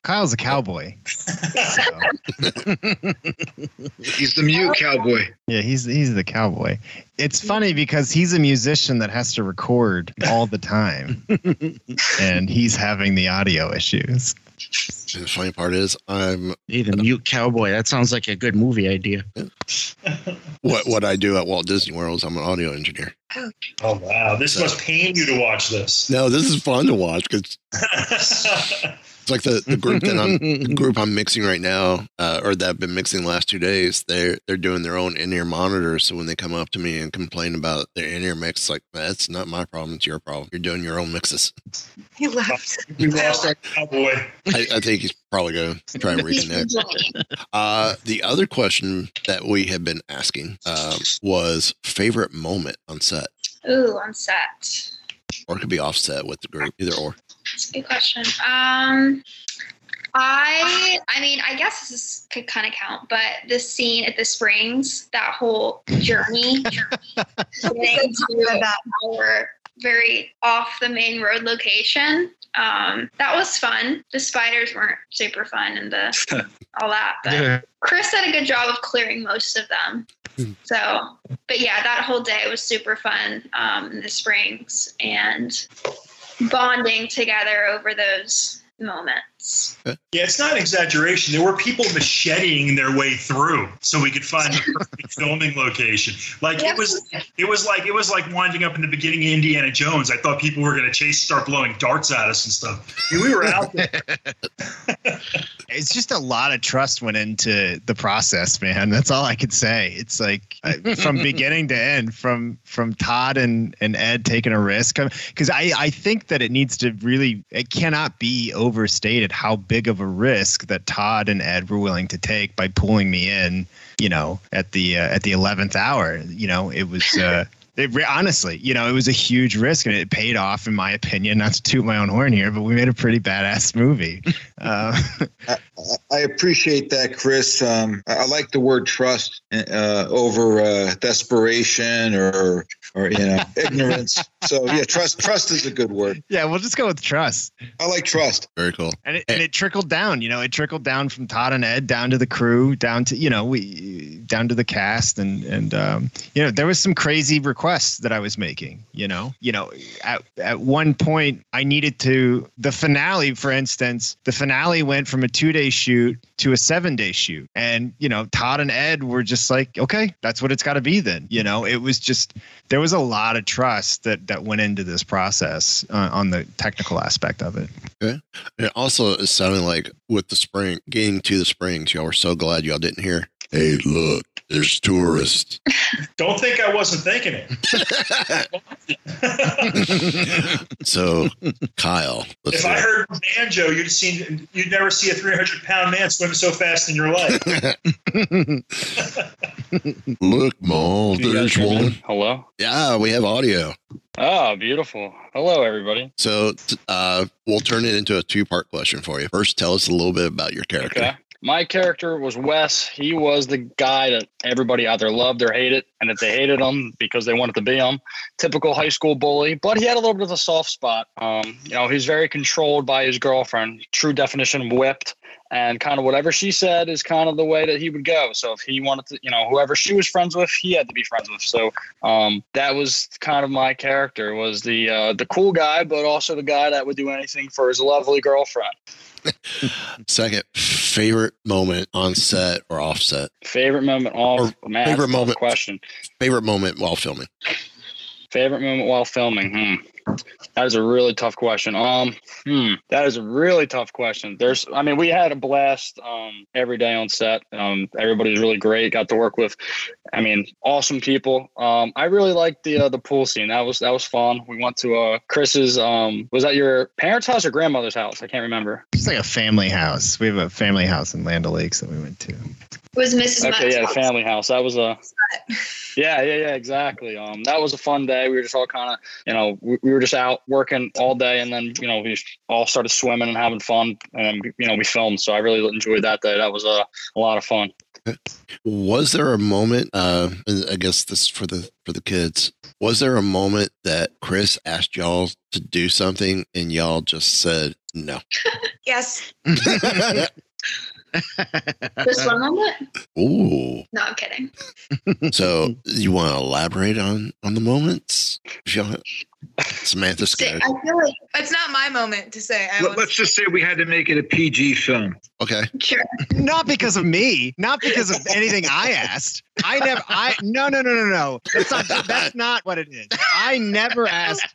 Kyle's a cowboy. *laughs* He's the mute cowboy. Yeah, he's he's the cowboy. It's funny because he's a musician that has to record all the time, *laughs* and he's having the audio issues. And the funny part is, I'm Hey, the mute cowboy. That sounds like a good movie idea. *laughs* what what I do at Walt Disney World is I'm an audio engineer. Oh, wow. This must pain you to watch this. No, this is fun to watch because *laughs* it's like the, the group that I'm the *laughs* group I'm mixing right now, uh, or that I've been mixing the last two days. They're they're doing their own in ear monitors. So when they come up to me and complain about their in ear mix, like that's not my problem. It's your problem. You're doing your own mixes. *laughs* He left. we lost our cowboy. I, I think he's probably going to try and *laughs* reconnect. Uh, the other question that we have been asking um, was favorite moment on set, Ooh, on set. or it could be offset with the group, either or. That's a good question. Um, I, I mean, I guess this is, could kind of count, but this scene at the Springs, that whole journey, *laughs* getting to our very off the main road location. Um, that was fun. The spiders weren't super fun and the *laughs* all that, but Chris did a good job of clearing most of them. So, but yeah, that whole day was super fun um, in the Springs and bonding together over those moments. Yeah, it's not an exaggeration. There were people macheting their way through so we could find the perfect *laughs* filming location. Like it was, it was like it was like winding up in the beginning of Indiana Jones. I thought people were going to chase, start blowing darts at us and stuff. I mean, we were out there. *laughs* *laughs* It's just a lot of trust went into the process, man. That's all I could say. It's like from beginning to end, from from Todd and and Ed taking a risk, because I I think that it needs to really it cannot be overstated how big of a risk that Todd and Ed were willing to take by pulling me in. You know, at the uh, at the eleventh hour, you know, it was. Uh, *laughs* it, re- honestly, you know, it was a huge risk and it paid off, in my opinion. Not to toot my own horn here, but we made a pretty badass movie. *laughs* Uh, I, I appreciate that, Chris. Um, I, I like the word trust uh, over uh, desperation or or you know *laughs* ignorance. So yeah, trust trust is a good word. Yeah, we'll just go with trust. I like trust. Very cool. And it, and it trickled down, you know, it trickled down from Todd and Ed down to the crew, down to you know we down to the cast, and and um, you know there was some crazy requests that I was making. You know, you know, at at one point I needed to the finale, for instance, the finale went from a two day shoot to a seven day shoot, and you know Todd and Ed were just like, okay, that's what it's got to be then. You know, it was just there was a lot of trust that that went into this process uh, on the technical aspect of it. Okay. It also is sounding like with the spring, getting to the springs, y'all were so glad y'all didn't hear. Hey, look, there's tourists. Don't think I wasn't thinking it. *laughs* So, Kyle, let's if see. I heard banjo, you'd seen you'd never see a 300 pound man swim so fast in your life. *laughs* Look, Mom, You guys there's hear me? one. Hello? Yeah, we have audio. Oh, beautiful. Hello, everybody. So uh, we'll turn it into a two part question for you. First, tell us a little bit about your character. Okay. My character was Wes. He was the guy that everybody either loved or hated, and if they hated him because they wanted to be him. Typical high school bully, but he had a little bit of a soft spot. Um, you know, he's very controlled by his girlfriend. True definition whipped. And kind of whatever she said is kind of the way that he would go. So if he wanted to, you know, whoever she was friends with, he had to be friends with. So um, that was kind of my character was the uh, the cool guy, but also the guy that would do anything for his lovely girlfriend. *laughs* Second, favorite moment on set or offset? Favorite moment off man, that's favorite moment question. Favorite moment while filming? Favorite moment while filming? Hmm. That is a really tough question. Um, hmm, that is a really tough question. There's, I mean, we had a blast um, every day on set. Um, everybody's really great. Got to work with, I mean, awesome people. Um, I really liked the uh, the pool scene. That was that was fun. We went to uh, Chris's. Um, was that your parents' house or grandmother's house? I can't remember. It's like a family house. We have a family house in Land O'Lakes that we went to. It was Mrs. Okay, Matt's yeah, the house. family house. That was a *laughs* yeah, yeah, yeah, exactly. Um, that was a fun day. We were just all kind of, you know, we, we were just out working all day, and then you know we all started swimming and having fun, and you know we filmed. So I really enjoyed that day. That was a, a lot of fun. Was there a moment? Uh, I guess this is for the for the kids. Was there a moment that Chris asked y'all to do something and y'all just said no? *laughs* Yes. *laughs* Just one moment. Ooh. No, I'm kidding. So you want to elaborate on on the moments? If y'all, Samantha Scott. I feel like it's not my moment to say. I Let, us just say we had to make it a PG film. Okay. Sure. Not because of me. Not because of anything I asked. I never. I no no no no no. That's not. That's not what it is. I never asked.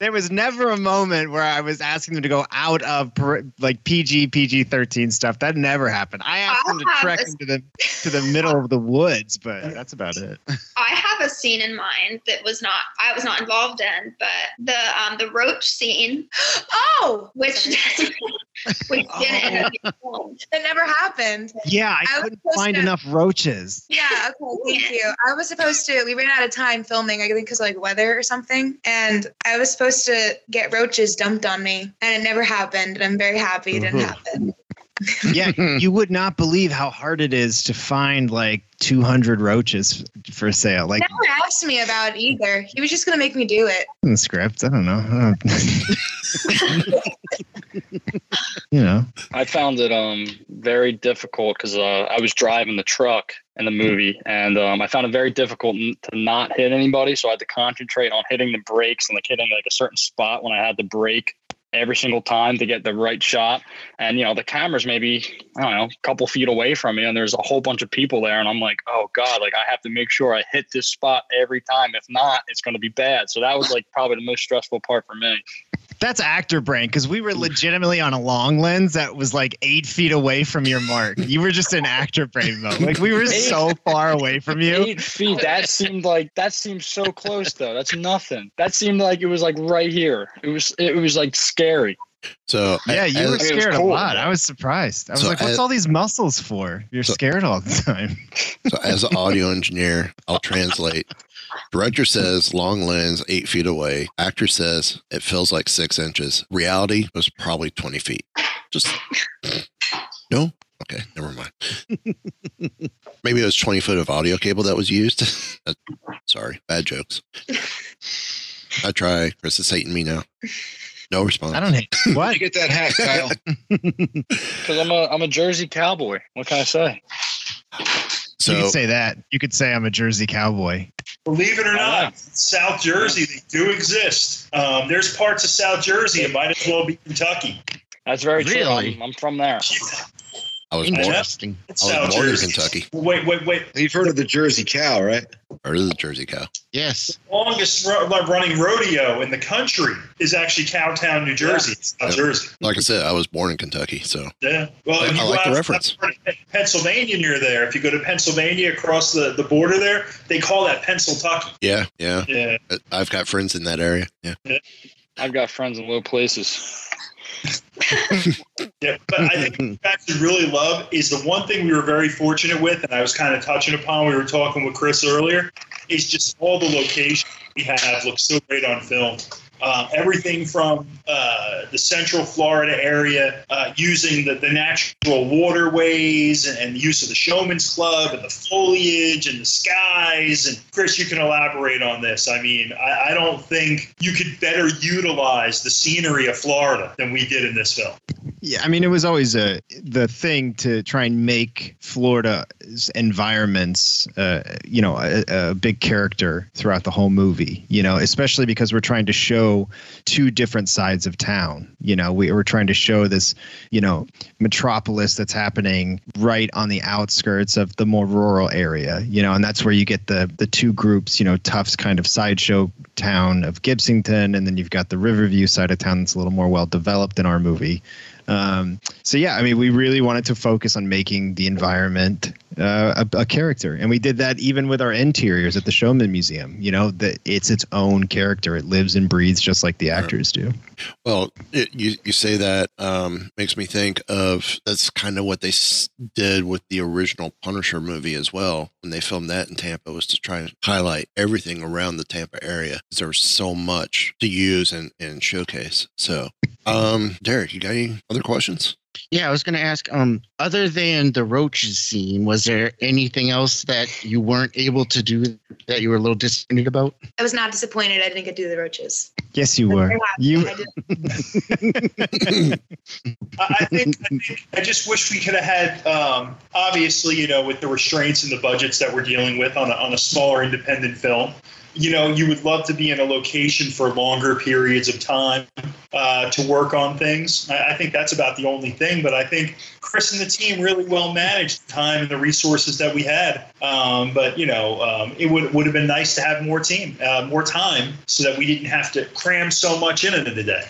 There was never a moment where I was asking them to go out of like PG PG thirteen stuff. That never happened. I asked them to trek a- into the to the middle of the woods, but that's about it. I have a scene in mind that was not I was not involved in, but the um the roach scene. *gasps* Oh, which *laughs* which didn't end up getting filmed. That never happened. Yeah, I, I couldn't find to- enough roaches. Yeah, okay, thank you. I was supposed to, we ran out of time filming, I think because like weather or something. And I was supposed to get roaches dumped on me, and it never happened. And I'm very happy it didn't Mhm. happen. yeah, *laughs* you would not believe how hard it is to find like 200 roaches for sale. Like never asked me about either. He was just going to make me do it. in the script. I don't know. *laughs* *laughs* You know. I found it um very difficult because uh, I was driving the truck in the movie, and um, I found it very difficult n- to not hit anybody. So I had to concentrate on hitting the brakes and like hitting like a certain spot when I had to brake every single time to get the right shot. And you know the camera's maybe I don't know a couple feet away from me, and there's a whole bunch of people there, and I'm like, oh god, like I have to make sure I hit this spot every time. If not, it's going to be bad. So that was like probably the most stressful part for me. That's actor brain because we were legitimately on a long lens that was like eight feet away from your mark. You were just in actor brain mode. Like we were so far away from you. Eight feet. That seemed like that seemed so close though. That's nothing. That seemed like it was like right here. It was it was like scary. So Yeah, you were as- scared a lot. I was surprised. I was So like, "What's as- all these muscles for? You're scared all the time." So as an audio engineer, I'll translate. Director says long lens, eight feet away. Actor says it feels like six inches. Reality was probably 20 feet. Just *laughs* no? Okay, never mind. *laughs* Maybe it was 20 foot of audio cable that was used. *laughs* Sorry, bad jokes. I try. Chris is hating me now. No response. I don't hate what. you get that hat, Kyle? Because I'm a I'm a Jersey cowboy. What can I say? So you could say that. You could say I'm a Jersey cowboy. Believe it or not, South Jersey, they do exist. Um, there's parts of South Jersey, it might as well be Kentucky. That's very Really? true. I'm, I'm from there. I was Interesting. born, I was born in Kentucky. Wait, wait, wait. You've heard of the Jersey cow, right? Heard of the Jersey cow. Yes. Longest ro- running rodeo in the country is actually Cowtown, New Jersey, South Jersey. Like I said, I was born in Kentucky, so Yeah. Well, if I you like go the out reference. Pennsylvania near there, if you go to Pennsylvania across the, the border there, they call that Pennsyltucky. Yeah, yeah. Yeah. I've got friends in that area. Yeah. I've got friends in low places. *laughs* Yeah, but I think you actually really love is the one thing we were very fortunate with, and I was kind of touching upon. We were talking with Chris earlier. is just all the locations we have look so great on film. Um, everything from uh, the central Florida area, uh, using the, the natural waterways and, and the use of the Showman's Club and the foliage and the skies. And Chris, you can elaborate on this. I mean, I, I don't think you could better utilize the scenery of Florida than we did in this film. Yeah, I mean, it was always a the thing to try and make Florida's environments, uh, you know, a, a big character throughout the whole movie. You know, especially because we're trying to show two different sides of town. You know, we, we're trying to show this, you know, metropolis that's happening right on the outskirts of the more rural area. You know, and that's where you get the the two groups. You know, Tufts kind of sideshow town of Gibsonton, and then you've got the Riverview side of town that's a little more well developed in our movie. Um, so yeah, I mean, we really wanted to focus on making the environment uh, a, a, character, and we did that even with our interiors at the Showman Museum. You know, that it's its own character; it lives and breathes just like the actors do. Well, it, you you say that um, makes me think of that's kind of what they s- did with the original Punisher movie as well. When they filmed that in Tampa, was to try and highlight everything around the Tampa area. There was so much to use and, and showcase. So, um, Derek, you got any other questions? Yeah, I was going to ask. Um, other than the roaches scene, was there anything else that you weren't able to do that you were a little disappointed about? I was not disappointed. I didn't get to do the roaches. Yes, you were. You. *laughs* I I think, I think I just wish we could have had. Um, obviously, you know, with the restraints and the budgets that we're dealing with on a, on a smaller independent film, you know, you would love to be in a location for longer periods of time uh, to work on things. I, I think that's about the only thing. But I think Chris and the team really well managed the time and the resources that we had. Um, but you know, um, it would would have been nice to have more team, uh, more time, so that we didn't have to cram so much in in a day.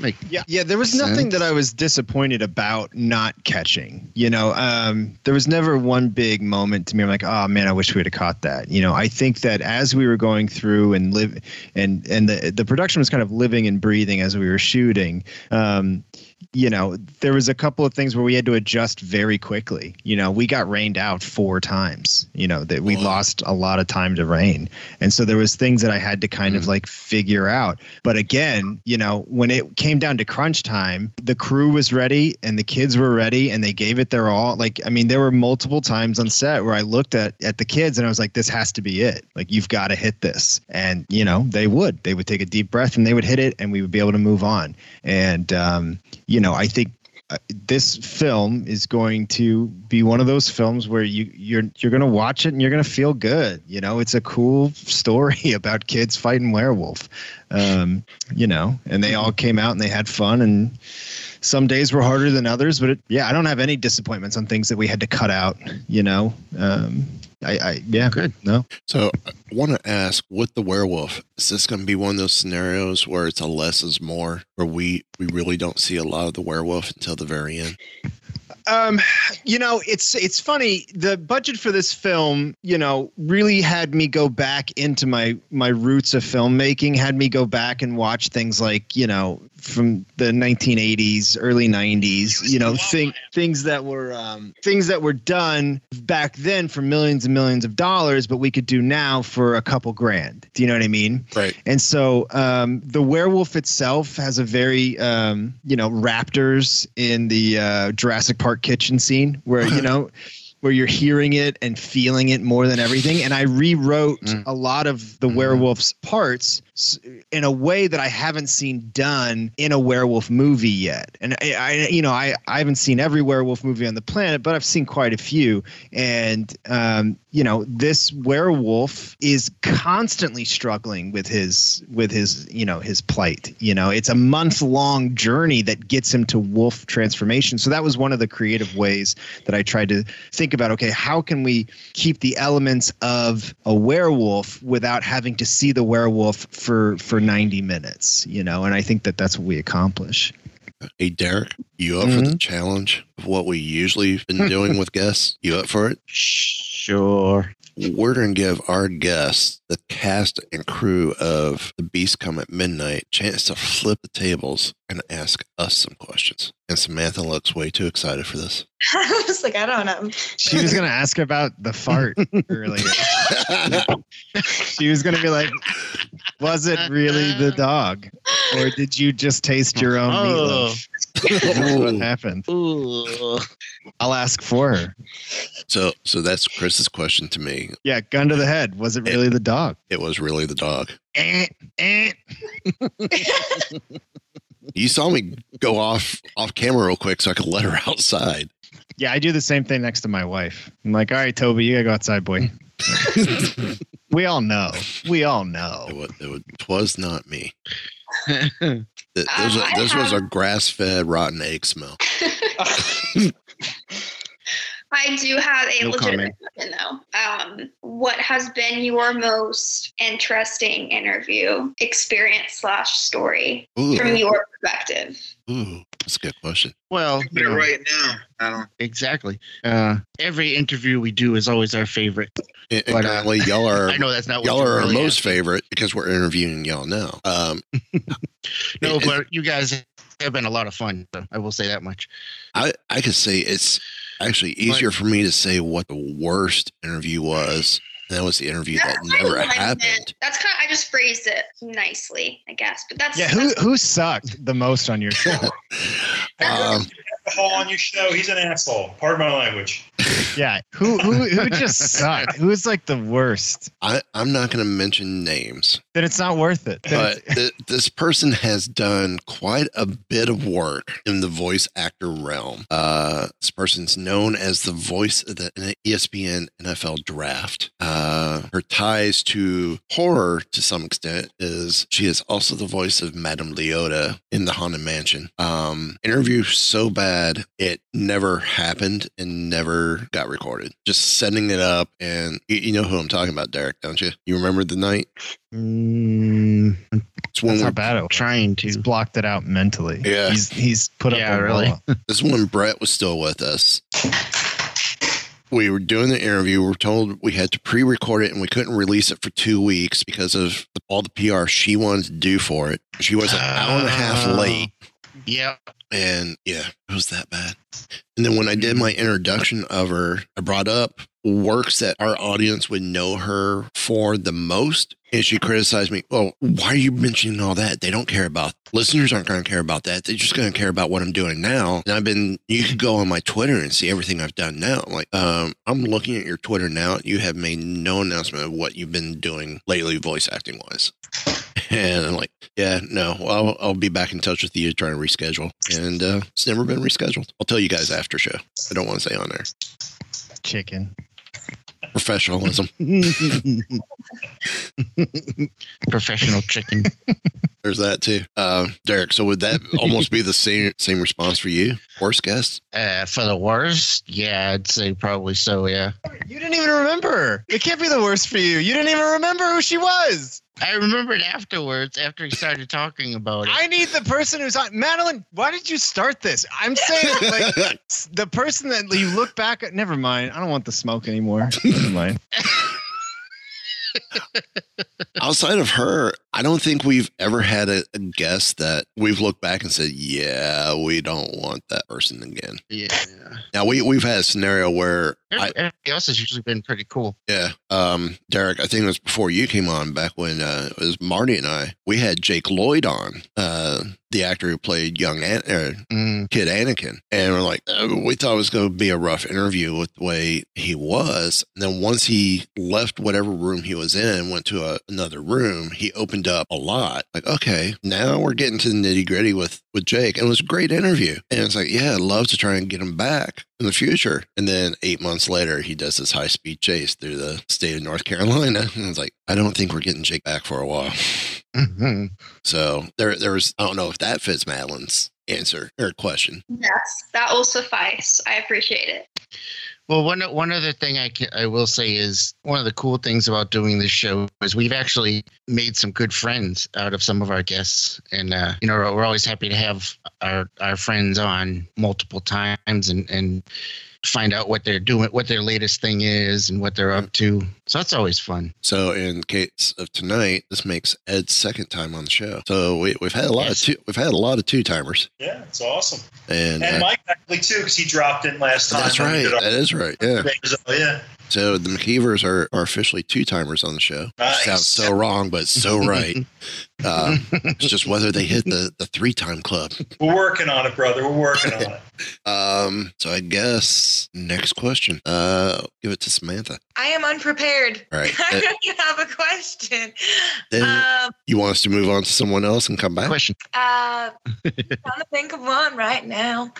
Like, yeah, yeah. There was nothing that I was disappointed about not catching. You know, um, there was never one big moment to me. I'm like, oh man, I wish we had caught that. You know, I think that as we were going through and live, and and the the production was kind of living and breathing as we were shooting. Um, you know, there was a couple of things where we had to adjust very quickly. You know, we got rained out four times. You know, that we lost a lot of time to rain. And so there was things that I had to kind of like figure out. But again, you know, when it came down to crunch time, the crew was ready and the kids were ready and they gave it their all. Like, I mean, there were multiple times on set where I looked at at the kids and I was like, this has to be it. Like, you've got to hit this. And, you know, they would. They would take a deep breath and they would hit it and we would be able to move on. And um, you know, I think uh, this film is going to be one of those films where you you're you're going to watch it and you're going to feel good. You know, it's a cool story *laughs* about kids fighting werewolf. Um, you know, and they all came out and they had fun and some days were harder than others, but it, yeah, I don't have any disappointments on things that we had to cut out, you know. Um, I, I yeah, good. No. So I want to ask with the werewolf, is this going to be one of those scenarios where it's a less is more, where we we really don't see a lot of the werewolf until the very end? Um, you know, it's it's funny. The budget for this film, you know, really had me go back into my my roots of filmmaking. Had me go back and watch things like you know from the 1980s, early 90s. You know, thing, things that were um, things that were done back then for millions and millions of dollars, but we could do now for a couple grand. Do you know what I mean? Right. And so um, the werewolf itself has a very um, you know raptors in the uh, Jurassic Park kitchen scene where you *laughs* know where you're hearing it and feeling it more than everything. And I rewrote a lot of the werewolf's parts in a way that I haven't seen done in a werewolf movie yet. And I, I you know, I, I haven't seen every werewolf movie on the planet, but I've seen quite a few. And, um, you know, this werewolf is constantly struggling with his, with his, you know, his plight. You know, it's a month long journey that gets him to wolf transformation. So that was one of the creative ways that I tried to think about okay, how can we keep the elements of a werewolf without having to see the werewolf for for 90 minutes, you know? And I think that that's what we accomplish. Hey, Derek, you up for the mm-hmm. challenge of what we usually been *laughs* doing with guests? You up for it? Sure. We're going to give our guests, the cast and crew of The Beast Come at Midnight, chance to flip the tables and ask us some questions. And Samantha looks way too excited for this. *laughs* I was like, I don't know. She was going to ask about the fart *laughs* earlier. *laughs* she was gonna be like, "Was it really the dog, or did you just taste your own Oh. meatloaf?" That's what happened. Ooh. I'll ask for her. So, so that's Chris's question to me. Yeah, gun to the head. Was it really the dog? It was really the dog. Eh, eh. *laughs* You saw me go off off camera real quick so I could let her *laughs* outside. Yeah, I do the same thing next to my wife. I'm like, "All right, Toby, you gotta go outside, boy." *laughs* we all know. We all know. It was, it was, it was not me. *laughs* Th- Um, This, was, I this was a grass fed rotten egg smell. *laughs* I do have a No legitimate question though. Um, what has been your most interesting interview experience slash story Ooh. from your perspective? Ooh, that's a good question. Well, Get it right now. I don't. Exactly. Uh, every interview we do is always our favorite. And, and But, uh, currently, y'all *laughs* are I know that's not what y'all you're are our most asking. favorite because we're interviewing y'all now. Um, *laughs* No, it- but you guys have been a lot of fun. So I will say that much. I I could say it's actually easier for me to say what the worst interview was. And that was the interview that That's kinda never happened. meant. That's kind of I just phrased it nicely, I guess. But that's Yeah, who who sucked the most on your show? *laughs* Um, Alcohol on your show. He's an asshole. Pardon my language. Yeah, who who who *laughs* just sucked? Who's like the worst? I I'm not going to mention names, Then it's not worth it. Then but *laughs* th- this person has done quite a bit of work in the voice actor realm. Uh, this person's known as the voice of the ESPN NFL draft. Uh, her ties to horror to some extent is she is also the voice of Madame Leota in the Haunted Mansion. Um, interview so bad it never happened and never got recorded. Just setting it up, and you, you know who I'm talking about, Derek, don't you? You remember the night? Mm, It's when that's we how bad it was. trying to. He's blocked it out mentally. Yeah. he's he's put Yeah, up a really. *laughs* This is when Brett was still with us. We were doing the interview. We were told we had to pre record it and we couldn't release it for two weeks because of all the PR she wanted to do for it. She was an hour and a half Oh. late. Yeah. And yeah, it was that bad. And then when I did my introduction of her, I brought up works that our audience would know her for the most. And she criticized me. Well, why are you mentioning all that? They don't care about listeners aren't going to care about that. They're just going to care about what I'm doing now. And I've been, you could go on my Twitter and see everything I've done now. Like, um, I'm looking at your Twitter now. You have made no announcement of what you've been doing lately, voice acting wise. And I'm like, yeah, no, well, I'll, I'll be back in touch with you trying to reschedule. And uh, it's never been rescheduled. I'll tell you guys after show. I don't want to say on there. Chicken. Professionalism. *laughs* Professional chicken. There's that too. Uh, Derek, so would that almost be the same same response for you? Worst guess? Uh, for the worst, yeah, I'd say probably so. Yeah. You didn't even remember. It can't be the worst for you. You didn't even remember who she was. I remembered afterwards after he started talking about it. I need the person who's on. Madeline, why did you start this? I'm saying like *laughs* the person that you look back at. Never mind. I don't want the smoke anymore. *laughs* Never mind. Outside of her, I don't think we've ever had a, a guest that we've looked back and said, "Yeah, we don't want that person again." Yeah. Now we we've had a scenario where I, Everybody else has usually been pretty cool. Yeah. Um, Derek, I think it was before you came on back when uh, it was Marty and I. We had Jake Lloyd on, uh, the actor who played young An- uh, Mm. kid Anakin. And we're like, uh, we thought it was going to be a rough interview with the way he was. And then once he left whatever room he was in, went to a, another room, he opened up a lot. Like, okay, now we're getting to the nitty gritty with, with Jake. And it was a great interview. And it's like, yeah, I'd love to try and get him back in the future. And then eight months later, he does this high speed chase through the state of North Carolina. *laughs* And it's like, I don't think we're getting Jake back for a while. Mhm. So there, there was, I don't know if that fits Madeline's answer or question. Yes, that will suffice. I appreciate it. Well, one one other thing I can, I will say is one of the cool things about doing this show is we've actually made some good friends out of some of our guests, and uh, you know we're always happy to have our our friends on multiple times and and find out what they're doing, what their latest thing is, and what they're up to. So that's always fun. So in case of tonight, this makes Ed's second time on the show. So we, we've had a lot of two, we've had a lot of two timers, Yeah, it's awesome. and, And uh, Mike actually too, because he dropped in last time. that's right. That is right. Yeah. Oh, yeah. So the McKeevers are, are officially two timers on the show. Nice. Sounds so wrong, but so *laughs* right. Uh, it's just whether they hit the, the three time club. We're working on it, brother. We're working on it. *laughs* Um, so I guess next question. Uh, give it to Samantha. I am unprepared. Right. *laughs* I don't have a question. Then Um, you want us to move on to someone else and come back? Question. uh, trying to think of one right now.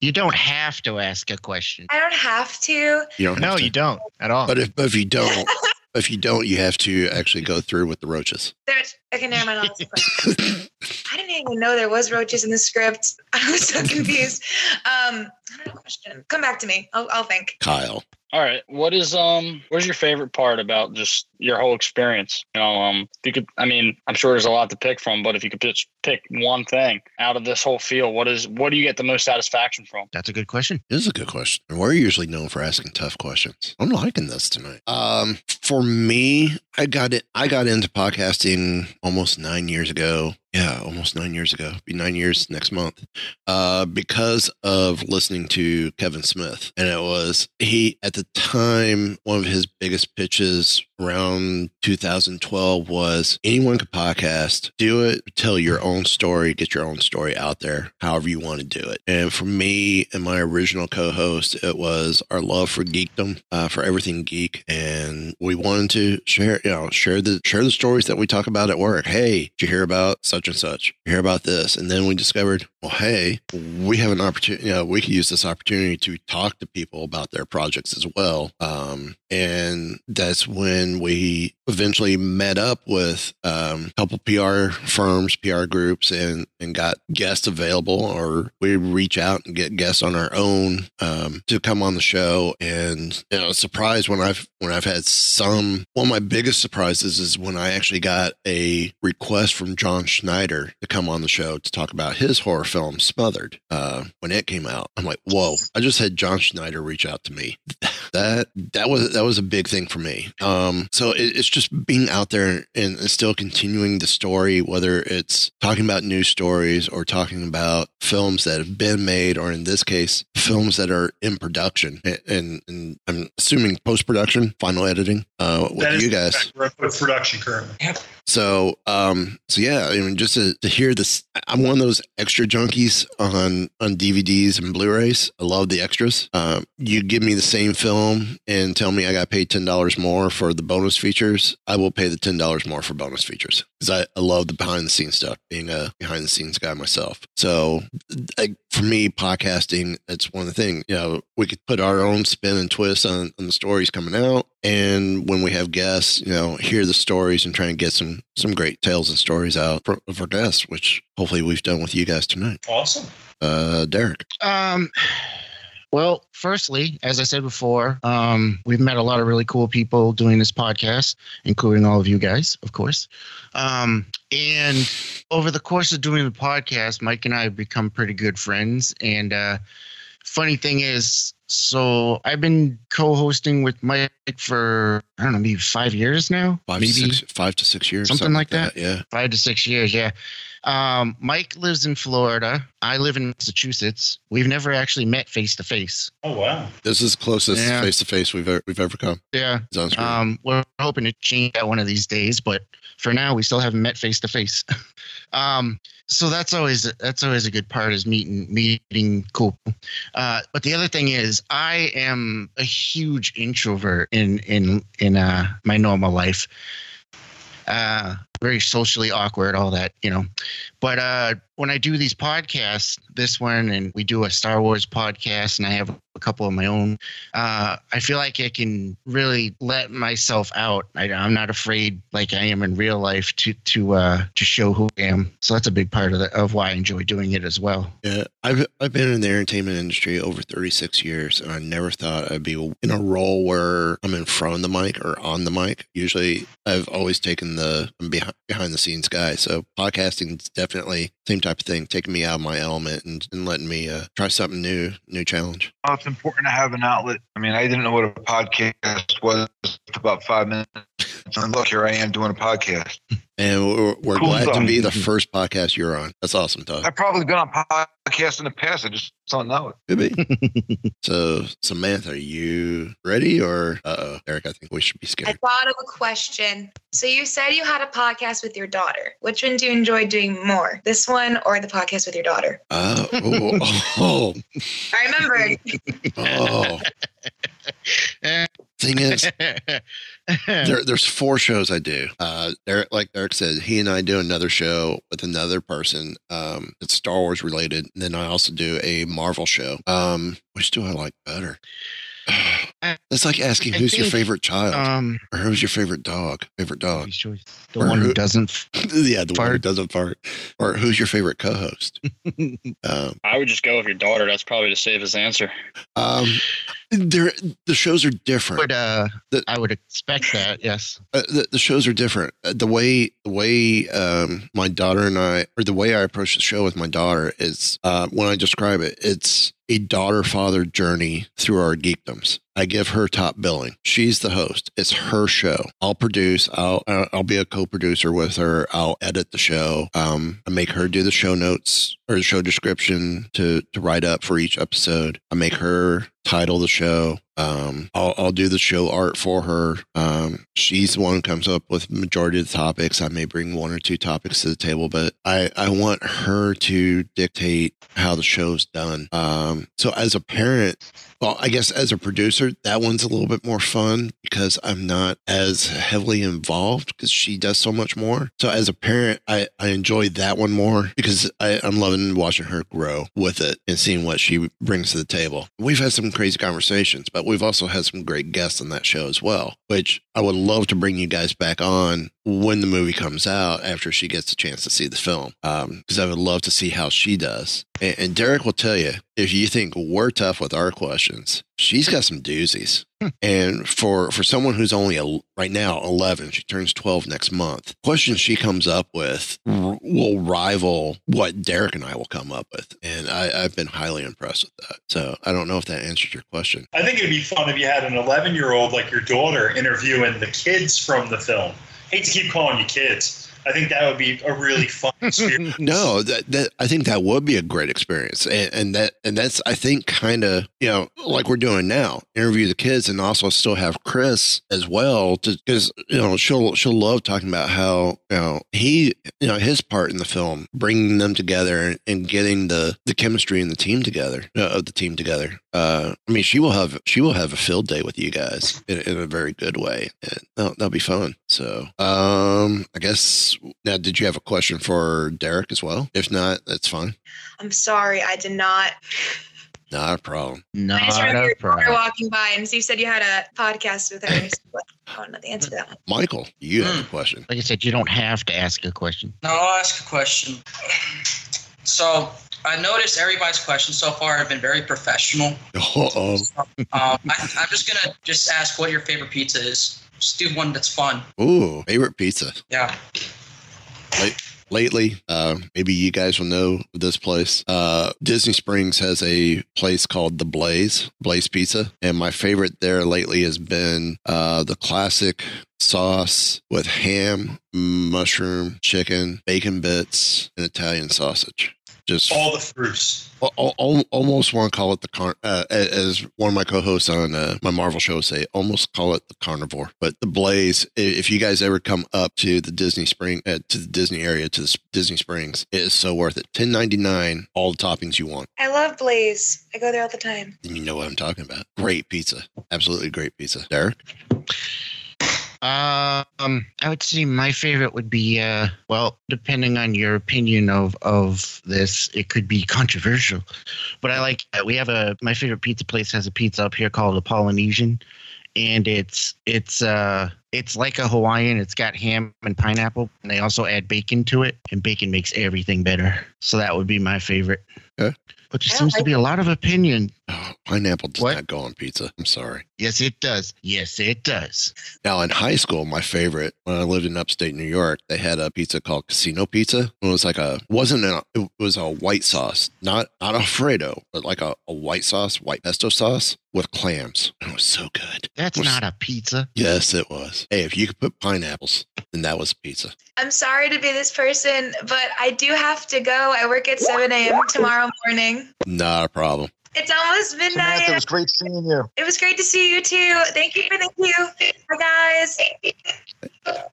You don't have to ask a question. I don't have to. You don't No, to. you don't at all. But if but if you don't, *laughs* if you don't, you have to actually go through with the roaches. There's okay, never mind. I'll ask the question. *laughs* I didn't even know there was roaches in the script. *laughs* I was so *laughs* confused. Um, I don't have question. Come back to me. I'll, I'll think. Kyle. All right. What is um what is your favorite part about just your whole experience? You know, um if you could I mean, I'm sure there's a lot to pick from, but if you could just pick one thing out of this whole field, what is what do you get the most satisfaction from? That's a good question. This is a good question. And we're usually known for asking tough questions. I'm liking this tonight. Um, for me, I got it. I got into podcasting almost nine years ago. Yeah, almost nine years ago. Be nine years next month. Uh, because of listening to Kevin Smith, and it was he at the time one of his biggest pitches around 2012 was anyone could podcast, do it, tell your own story, get your own story out there, however you want to do it. And for me and my original co-host, it was our love for geekdom, uh, for everything geek, and we wanted to share, you know, share the share the stories that we talk about at work. Hey, did you hear about such and such? Hear about this? And then we discovered, well, hey, we have an opportunity. You know, we could use this opportunity to talk to people about their projects as well. Um, and that's when we eventually met up with um, a couple PR firms, PR groups, and and got guests available, or we reach out and get guests on our own um, to come on the show. And you know, when I've when I've had some. One of my biggest surprises is when I actually got a request from John Schneider to come on the show to talk about his horror film Smothered uh, when it came out. I'm like, whoa! I just had John Schneider reach out to me. That that was that was a big thing for me. Um, so it, it's just being out there and still continuing the story, whether it's talking about news stories or talking about films that have been made, or in this case, films that are in production. And, and, and I'm assuming post production, final editing. Uh, with That is you guys. correct. We're up with production currently. So, um, so yeah, I mean, just to, to hear this, I'm one of those extra junkies on on DVDs and Blu-rays. I love the extras. Um, you give me the same film and tell me I got paid ten dollars more for the bonus features. I will pay the ten dollars more for bonus features because I, I love the behind the scenes stuff. Being a behind the scenes guy myself, so I, for me, podcasting it's one of the things. You know, we could put our own spin and twist on, on the stories coming out, and when we have guests, you know, hear the stories and try and get some some great tales and stories out for, for guests, which hopefully we've done with you guys tonight. Awesome. Uh, Derek. Um, well, firstly, as I said before, um, we've met a lot of really cool people doing this podcast, including all of you guys, of course. Um, and over the course of doing the podcast, Mike and I have become pretty good friends. And uh, funny thing is, so I've been co-hosting with Mike for I don't know, maybe five years now, Five maybe to six, five to six years, something, like that. Yeah. five to six years. Yeah. Um, Mike lives in Florida. I live in Massachusetts. We've never actually met face to face. Oh wow. This is closest face to face we've ever, we've ever come. Yeah. It's on screen. Um, we're hoping to change that one of these days, but for now, we still haven't met face to face. Um, so that's always that's always a good part is meeting meeting cool. people. Uh, but the other thing is, I am a huge introvert in in in uh, my normal life. Uh, very socially awkward, all that, you know. But uh, when I do these podcasts, this one, and we do a Star Wars podcast, and I have a couple of my own, uh, I feel like I can really let myself out. I, I'm not afraid, like I am in real life, to to uh, to show who I am. So that's a big part of the, of why I enjoy doing it as well. Yeah, I've I've been in the entertainment industry over 36 years, and I never thought I'd be in a role where I'm in front of the mic or on the mic. Usually, I've always taken the I'm behind behind the scenes guy. So podcasting is definitely same type of thing, taking me out of my element and, and letting me uh, try something new, new challenge. Oh, it's important to have an outlet. I mean, I didn't know what a podcast was about five minutes And look, here I am doing a podcast. And we're, we're Cool glad to be the first podcast you're on. That's awesome, Todd. I've probably been on podcasts in the past. I just don't know it. Could be. *laughs* so, Samantha, are you ready or uh oh, Eric? I think we should be scared. I thought of a question. So you said you had a podcast with your daughter. Which one do you enjoy doing more? This one or the podcast with your daughter? Oh, oh, oh, I remembered. *laughs* oh. *laughs* Thing is, *laughs* there, there's four shows I do. Uh, Eric, like Eric said, he and I do another show with another person. Um, it's Star Wars related. And then I also do a Marvel show. Um, which do I like better? *sighs* It's like asking I who's your favorite child um, or who's your favorite dog. Favorite dog. The one who doesn't. *laughs* yeah, the one who doesn't fart. Or who's your favorite co-host? *laughs* um, I would just go with your daughter. That's probably the safest answer. um, they're, the shows are different. Would, uh, I would expect that. Yes. Uh, the, the shows are different. Uh, The way the way um, my daughter and I, or the way I approach the show with my daughter is uh, when I describe it, it's a daughter father journey through our geekdoms. I give her top billing. She's the host. It's her show. I'll produce. I'll I'll I'll be a co-producer with her. I'll edit the show. Um, I make her do the show notes or the show description to to write up for each episode. I make her title the show. Um, I'll, I'll do the show art for her. Um, she's the one who comes up with majority of the topics. I may bring one or two topics to the table, but I, I want her to dictate how the show's done. Um, so as a parent, well, I guess as a producer, that one's a little bit more fun because I'm not as heavily involved because she does so much more. So as a parent, I, I enjoy that one more because I, I'm loving watching her grow with it and seeing what she brings to the table. We've had some crazy conversations, but we've also had some great guests on that show as well, which I would love to bring you guys back on when the movie comes out after she gets a chance to see the film. Um, because I would love to see how she does. And, and Derek will tell you if you think we're tough with our questions, she's got some doozies. Hmm. and for for someone who's only a, right now 11, she turns 12 next month. Questions she comes up with r- will rival what Derek and I will come up with, and I, I've been highly impressed with that. So I don't know if that answers your question. I think it'd be fun if you had an 11 year old like your daughter interviewing the kids from the film. hate to keep calling you kids. I think that would be a really *laughs* fun experience. no, that, that I think that would be a great experience, and, and that and that's I think kind of you know like we're doing now, interview the kids, and also still have Chris as well, because you know she'll she'll love talking about how you know he you know his part in the film, bringing them together and, and getting the the chemistry and the team together uh, of the team together. Uh, I mean, she will have she will have a field day with you guys in, in a very good way, and that'll, that'll be fun. So, um, I guess now, did you have a question for Derek as well? If not, that's fine. I'm sorry, I did not. Not a problem. I just remember your daughter walking by, and so you said you had a podcast with her. So I don't know the answer to that one. Michael, you have a question. Like I said, you don't have to ask a question. Now I'll ask a question. So I noticed everybody's questions so far have been very professional. Uh-oh. Um, I, I'm just gonna just ask what your favorite pizza is. Just do one that's fun. Ooh, favorite pizza. Yeah. Late, lately, uh, maybe you guys will know this place. Uh, Disney Springs has a place called the Blaze, Blaze Pizza. And my favorite there lately has been uh, the classic sauce with ham, mushroom, chicken, bacon bits, and Italian sausage. Just all the fruits. al- al- almost want to call it the car uh, as one of my co-hosts on uh, my Marvel show say, almost call it the carnivore. But the Blaze, if you guys ever come up to the Disney Spring uh, to the Disney area to the Disney Springs, it is so worth it. Ten ninety nine, all the toppings you want. I love Blaze. I go there all the time. And you know what I'm talking about. Great pizza, absolutely great pizza. Derek, Um, I would say my favorite would be uh, well, depending on your opinion of of this, it could be controversial, but I like uh, we have a my favorite pizza place has a pizza up here called the Polynesian, and it's it's uh it's like a Hawaiian. It's got ham and pineapple, and they also add bacon to it, and bacon makes everything better. So that would be my favorite. Okay. But there seems to be a lot of opinion. Oh, pineapple does not go on pizza. I'm sorry. Yes, it does. Yes, it does. Now, in high school, my favorite when I lived in upstate New York, they had a pizza called Casino Pizza. It was like a wasn't a it was a white sauce, not not *laughs* Alfredo, but like a, a white sauce, white pesto sauce with clams. It was so good. That's was- not a pizza. Yes, it was. Hey, if you could put pineapples, then that was pizza. I'm sorry to be this person, but I do have to go. I work at 7 a.m. tomorrow morning. Not a problem. It's almost midnight. Samantha, it was great seeing you. It was great to see you too. Thank you for thank you. Bye guys.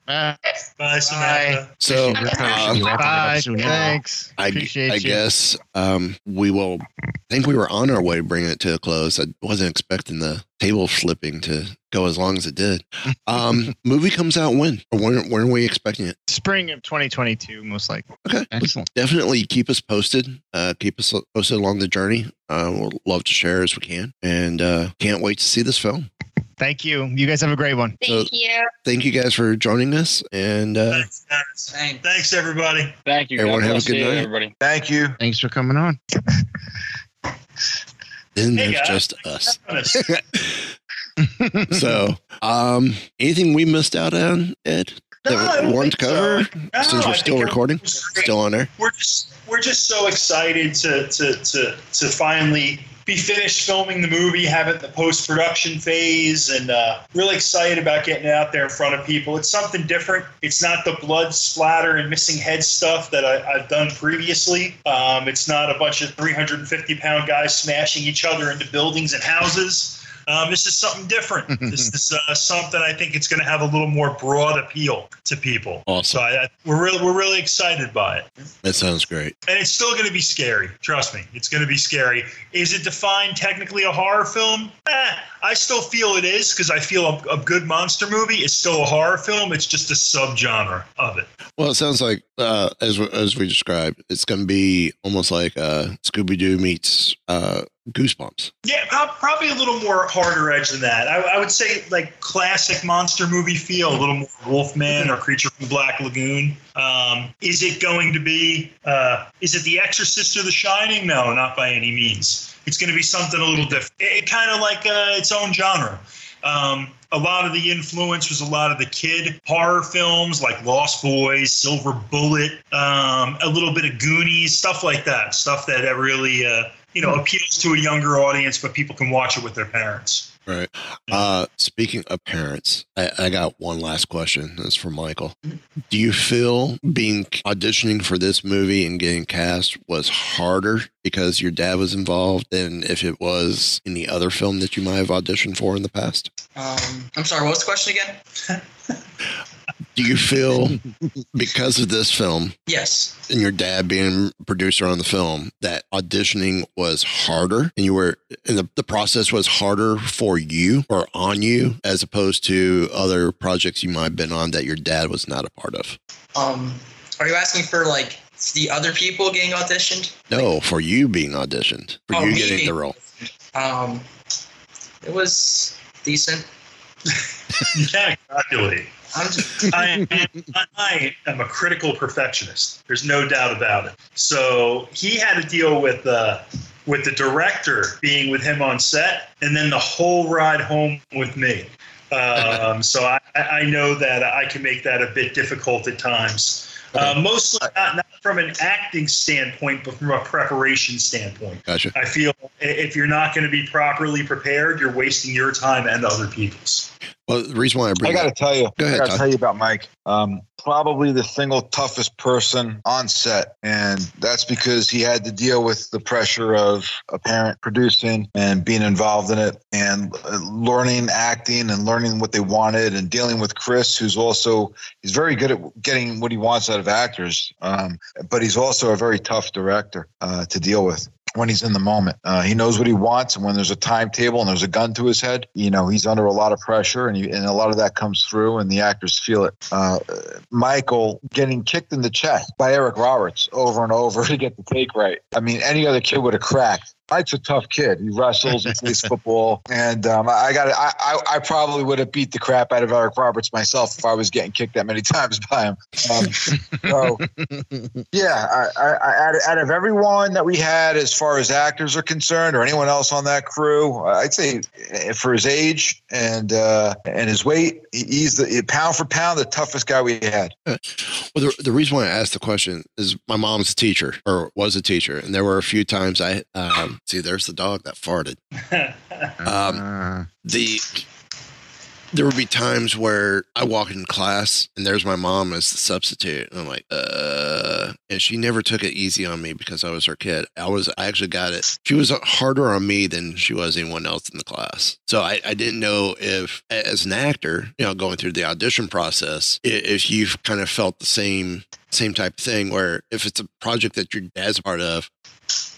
Bye, Samantha. So, Bye. uh, Bye. Thanks. I, Appreciate I you. guess um, we will. I think we were on our way to bringing it to a close. I wasn't expecting the table flipping to go as long as it did. *laughs* Um, movie comes out when? Or when? When are we expecting it? Spring of 2022, most likely. Okay, excellent. Definitely keep us posted. Uh, keep us posted along the journey. Uh, we'll love to share as we can, and uh, can't wait to see this film. Thank you. You guys have a great one. Thank you. Thank you guys for joining us, and uh, Thanks. Thanks, everybody. Thank you. Everyone God have a good you, night. everybody. Thank you. Thanks for coming on. then Hey, there's guys. just us. *laughs* So, um, anything we missed out on, Ed? No, I That we don't to so. cover No, since we're still recording, everything's great. still on there. We're just we're just so excited to to to to finally be finished filming the movie, have it in the post production phase, and uh, really excited about getting it out there in front of people. It's something different. It's not the blood splatter and missing head stuff that I, I've done previously. Um, it's not a bunch of 350 pound guys smashing each other into buildings and houses. Um, this is something different. *laughs* this is uh, something I think it's going to have a little more broad appeal to people. Awesome. So I, I, we're really we're really excited by it, That sounds great. and it's still going to be scary. Trust me, it's going to be scary. Is it defined technically a horror film? Eh, I still feel it is because I feel a, a good monster movie is still a horror film. It's just a subgenre of it. Well, it sounds like uh, as we- as we described, it's going to be almost like uh, Scooby Doo meets uh, Goosebumps. Yeah, probably a little more harder edge than that. I, I would say like classic monster movie feel, a little more Wolfman or Creature from Black Lagoon. Um, is it going to be? Uh, is it The Exorcist or The Shining? No, not by any means. It's going to be something a little different. It, kind of like uh, its own genre. Um, a lot of the influence was a lot of the kid horror films like Lost Boys, Silver Bullet, um, a little bit of Goonies, stuff like that. Stuff that really, uh, you know, appeals to a younger audience, but people can watch it with their parents. Right. Uh, speaking of parents, I, I got one last question. That's for Michael. Do you feel being auditioning for this movie and getting cast was harder because your dad was involved than if it was any other film that you might have auditioned for in the past? Um, I'm sorry. What was the question again? *laughs* Do you feel *laughs* because of this film Yes. and your dad being producer on the film that auditioning was harder and you were and the, the process was harder for you or on you as opposed to other projects you might have been on that your dad was not a part of Um, are you asking for like the other people getting auditioned? no for you being auditioned for Oh, you me getting being- the role Um, it was decent. *laughs* yeah, exactly. I'm just, *laughs* I, am, I am a critical perfectionist. There's no doubt about it. So he had to deal with uh, with the director being with him on set, and then the whole ride home with me. Um, so I, I know that I can make that a bit difficult at times. Uh, mostly not, not from an acting standpoint, but from a preparation standpoint. Gotcha. I feel if you're not going to be properly prepared, you're wasting your time and other people's. Well the reason why i bring I got to tell you, Go ahead, I got to tell you about Mike. Um, probably the single toughest person on set, and that's because he had to deal with the pressure of a parent producing and being involved in it, and uh, learning acting and learning what they wanted, and dealing with Chris, who's also he's very good at getting what he wants out of actors, um, but he's also a very tough director uh, to deal with when he's in the moment. Uh, he knows what he wants, and when there's a timetable and there's a gun to his head, you know he's under a lot of pressure, and, you, and a lot of that comes through, and the actors feel it. Uh, Michael getting kicked in the chest by Eric Roberts over and over *laughs* to get the take right. I mean, any other kid would have cracked. Mike's a tough kid. He wrestles and plays *laughs* football, and um, I got I, I I probably would have beat the crap out of Eric Roberts myself if I was getting kicked that many *laughs* times by him. Um, so yeah, I, I, I, out, of, everyone that we had, as far as actors are concerned, or anyone else on that crew, I'd say eh, for his age and uh, and his weight, he's the pound for pound the toughest guy we had. Well, the, the reason why I asked the question is my mom's a teacher or was a teacher, and there were a few times I um, see. There's the dog that farted. *laughs* Um, the there would be times where I walk in class and there's my mom as the substitute, and I'm like, uh, and she never took it easy on me because I was her kid. I was, I actually got it. She was harder on me than she was anyone else in the class. So I, I didn't know if, as an actor, you know, going through the audition process, if you've kind of felt the same same type of thing where if it's a project that your dad's a part of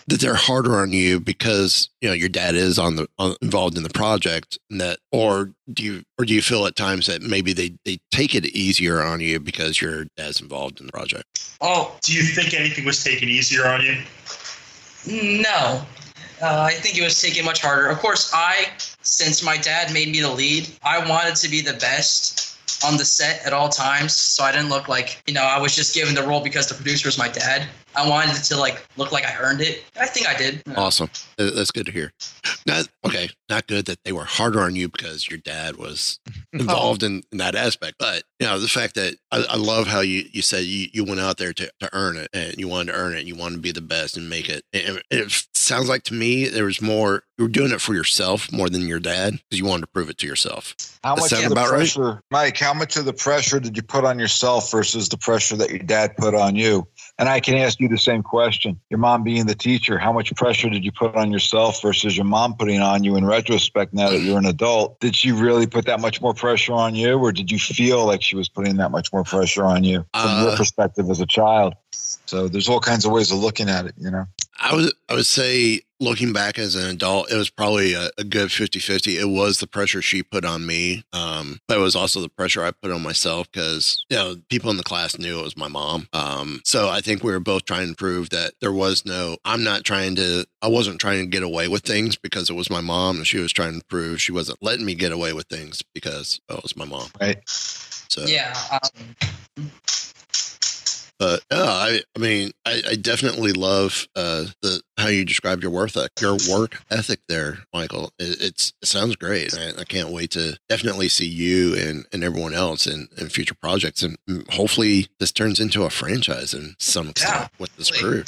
that they're harder on you because you know your dad is on the on, involved in the project and that or do you or do you feel at times that maybe they they take it easier on you because your dad's involved in the project Oh, do you think anything was taken easier on you? No, uh, I think it was taken much harder. Of course, I, since my dad made me the lead, I wanted to be the best on the set at all times, so I didn't look like you know I was just given the role because the producer was my dad. I wanted it to like look like I earned it. I think I did. awesome uh, that's good to hear not okay not good that they were harder on you because your dad was *laughs* involved in, in that aspect but you know the fact that I, I love how you you said you, you went out there to, to earn it and you wanted to earn it and you wanted to be the best and make it and it sounds like to me there was more you were doing it for yourself more than your dad because you wanted to prove it to yourself How That much of the about right? pressure, Mike? How much of the pressure did you put on yourself versus the pressure that your dad put on you? And I can ask you the same question. Your mom being the teacher, how much pressure did you put on yourself versus your mom putting on you in retrospect now that you're an adult? Did she really put that much more pressure on you, or did you feel like she was putting that much more pressure on you from your Uh, perspective as a child? So there's all kinds of ways of looking at it, you know? I would I would say looking back as an adult, it was probably a, a good 50-50. It was the pressure she put on me. Um, but it was also the pressure I put on myself because you know, people in the class knew it was my mom. Um, so I think we were both trying to prove that there was no I'm not trying to I wasn't trying to get away with things because it was my mom and she was trying to prove she wasn't letting me get away with things because it was my mom. Right. So Yeah. Um, But no, I, I mean, I, I definitely love uh, the how you described your work ethic, your work ethic there, Michael. It, it's it sounds great. I, I can't wait to definitely see you and, and everyone else in, in future projects, and hopefully this turns into a franchise in some extent with this crew.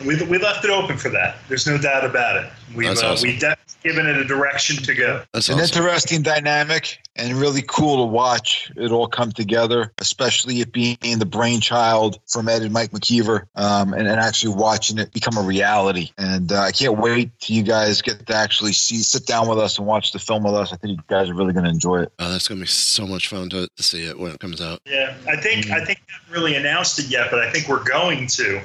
We, we left it open for that. There's no doubt about it. We've That's uh, awesome. we definitely given it a direction to go. That's an interesting dynamic and really cool to watch it all come together, especially it being the brainchild from Ed and Mike McKeever, um, and, and actually watching it become a reality. And uh, I can't wait till you guys get to actually see, sit down with us and watch the film with us. I think you guys are really going to enjoy it. Oh, that's gonna be so much fun to, to see it when it comes out. Yeah, I think Mm-hmm. I think we haven't really announced it yet, but I think we're going to.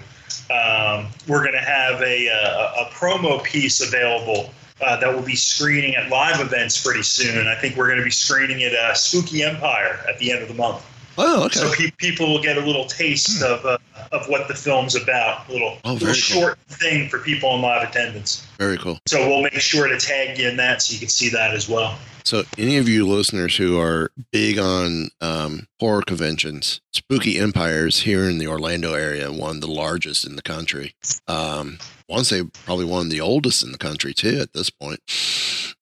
Um, we're going to have a, a, a promo piece available uh, that will be screening at live events pretty soon. I think we're going to be screening at uh, Spooky Empire at the end of the month. Oh, okay. So pe- people will get a little taste of uh, of what the film's about. A little, Oh, little cool. short thing for people in live attendance. Very cool. So we'll make sure to tag you in that so you can see that as well. So, any of you listeners who are big on um, horror conventions, Spooky Empires here in the Orlando area, one of the largest in the country. Um, I want to say probably one of the oldest in the country too at this point.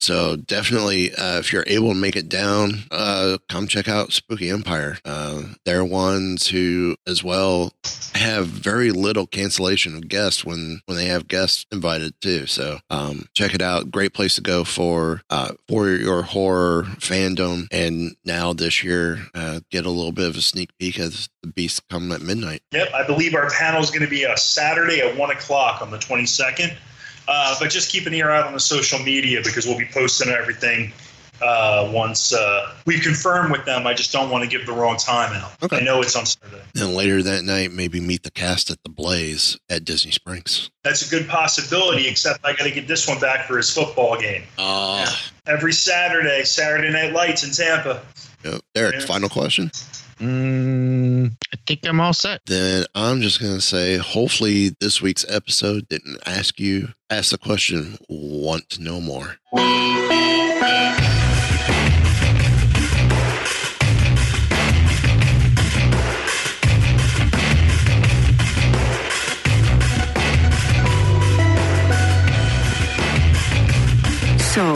So definitely, uh, if you're able to make it down, uh, come check out Spooky Empire. Uh, they're ones who, as well, have very little cancellation of guests when when they have guests invited too. So um, check it out. Great place to go for uh, for your horror fandom. And now this year, uh, get a little bit of a sneak peek as the beasts come at midnight. Yep, I believe our panel is going to be a Saturday at one o'clock on the twenty second. Uh, but just keep an ear out on the social media because we'll be posting everything uh, once uh, we confirm with them. I just don't want to give the wrong time out. Okay. I know it's on Saturday. Then later that night, maybe meet the cast at the Blaze at Disney Springs. That's a good possibility, except I got to get this one back for his football game. Oh, Every Saturday, Saturday Night Lights in Tampa. Derek, Yeah. final question. Mm, I think I'm all set. Then I'm just going to say, hopefully, this week's episode didn't ask you, ask the question, want to know more. So,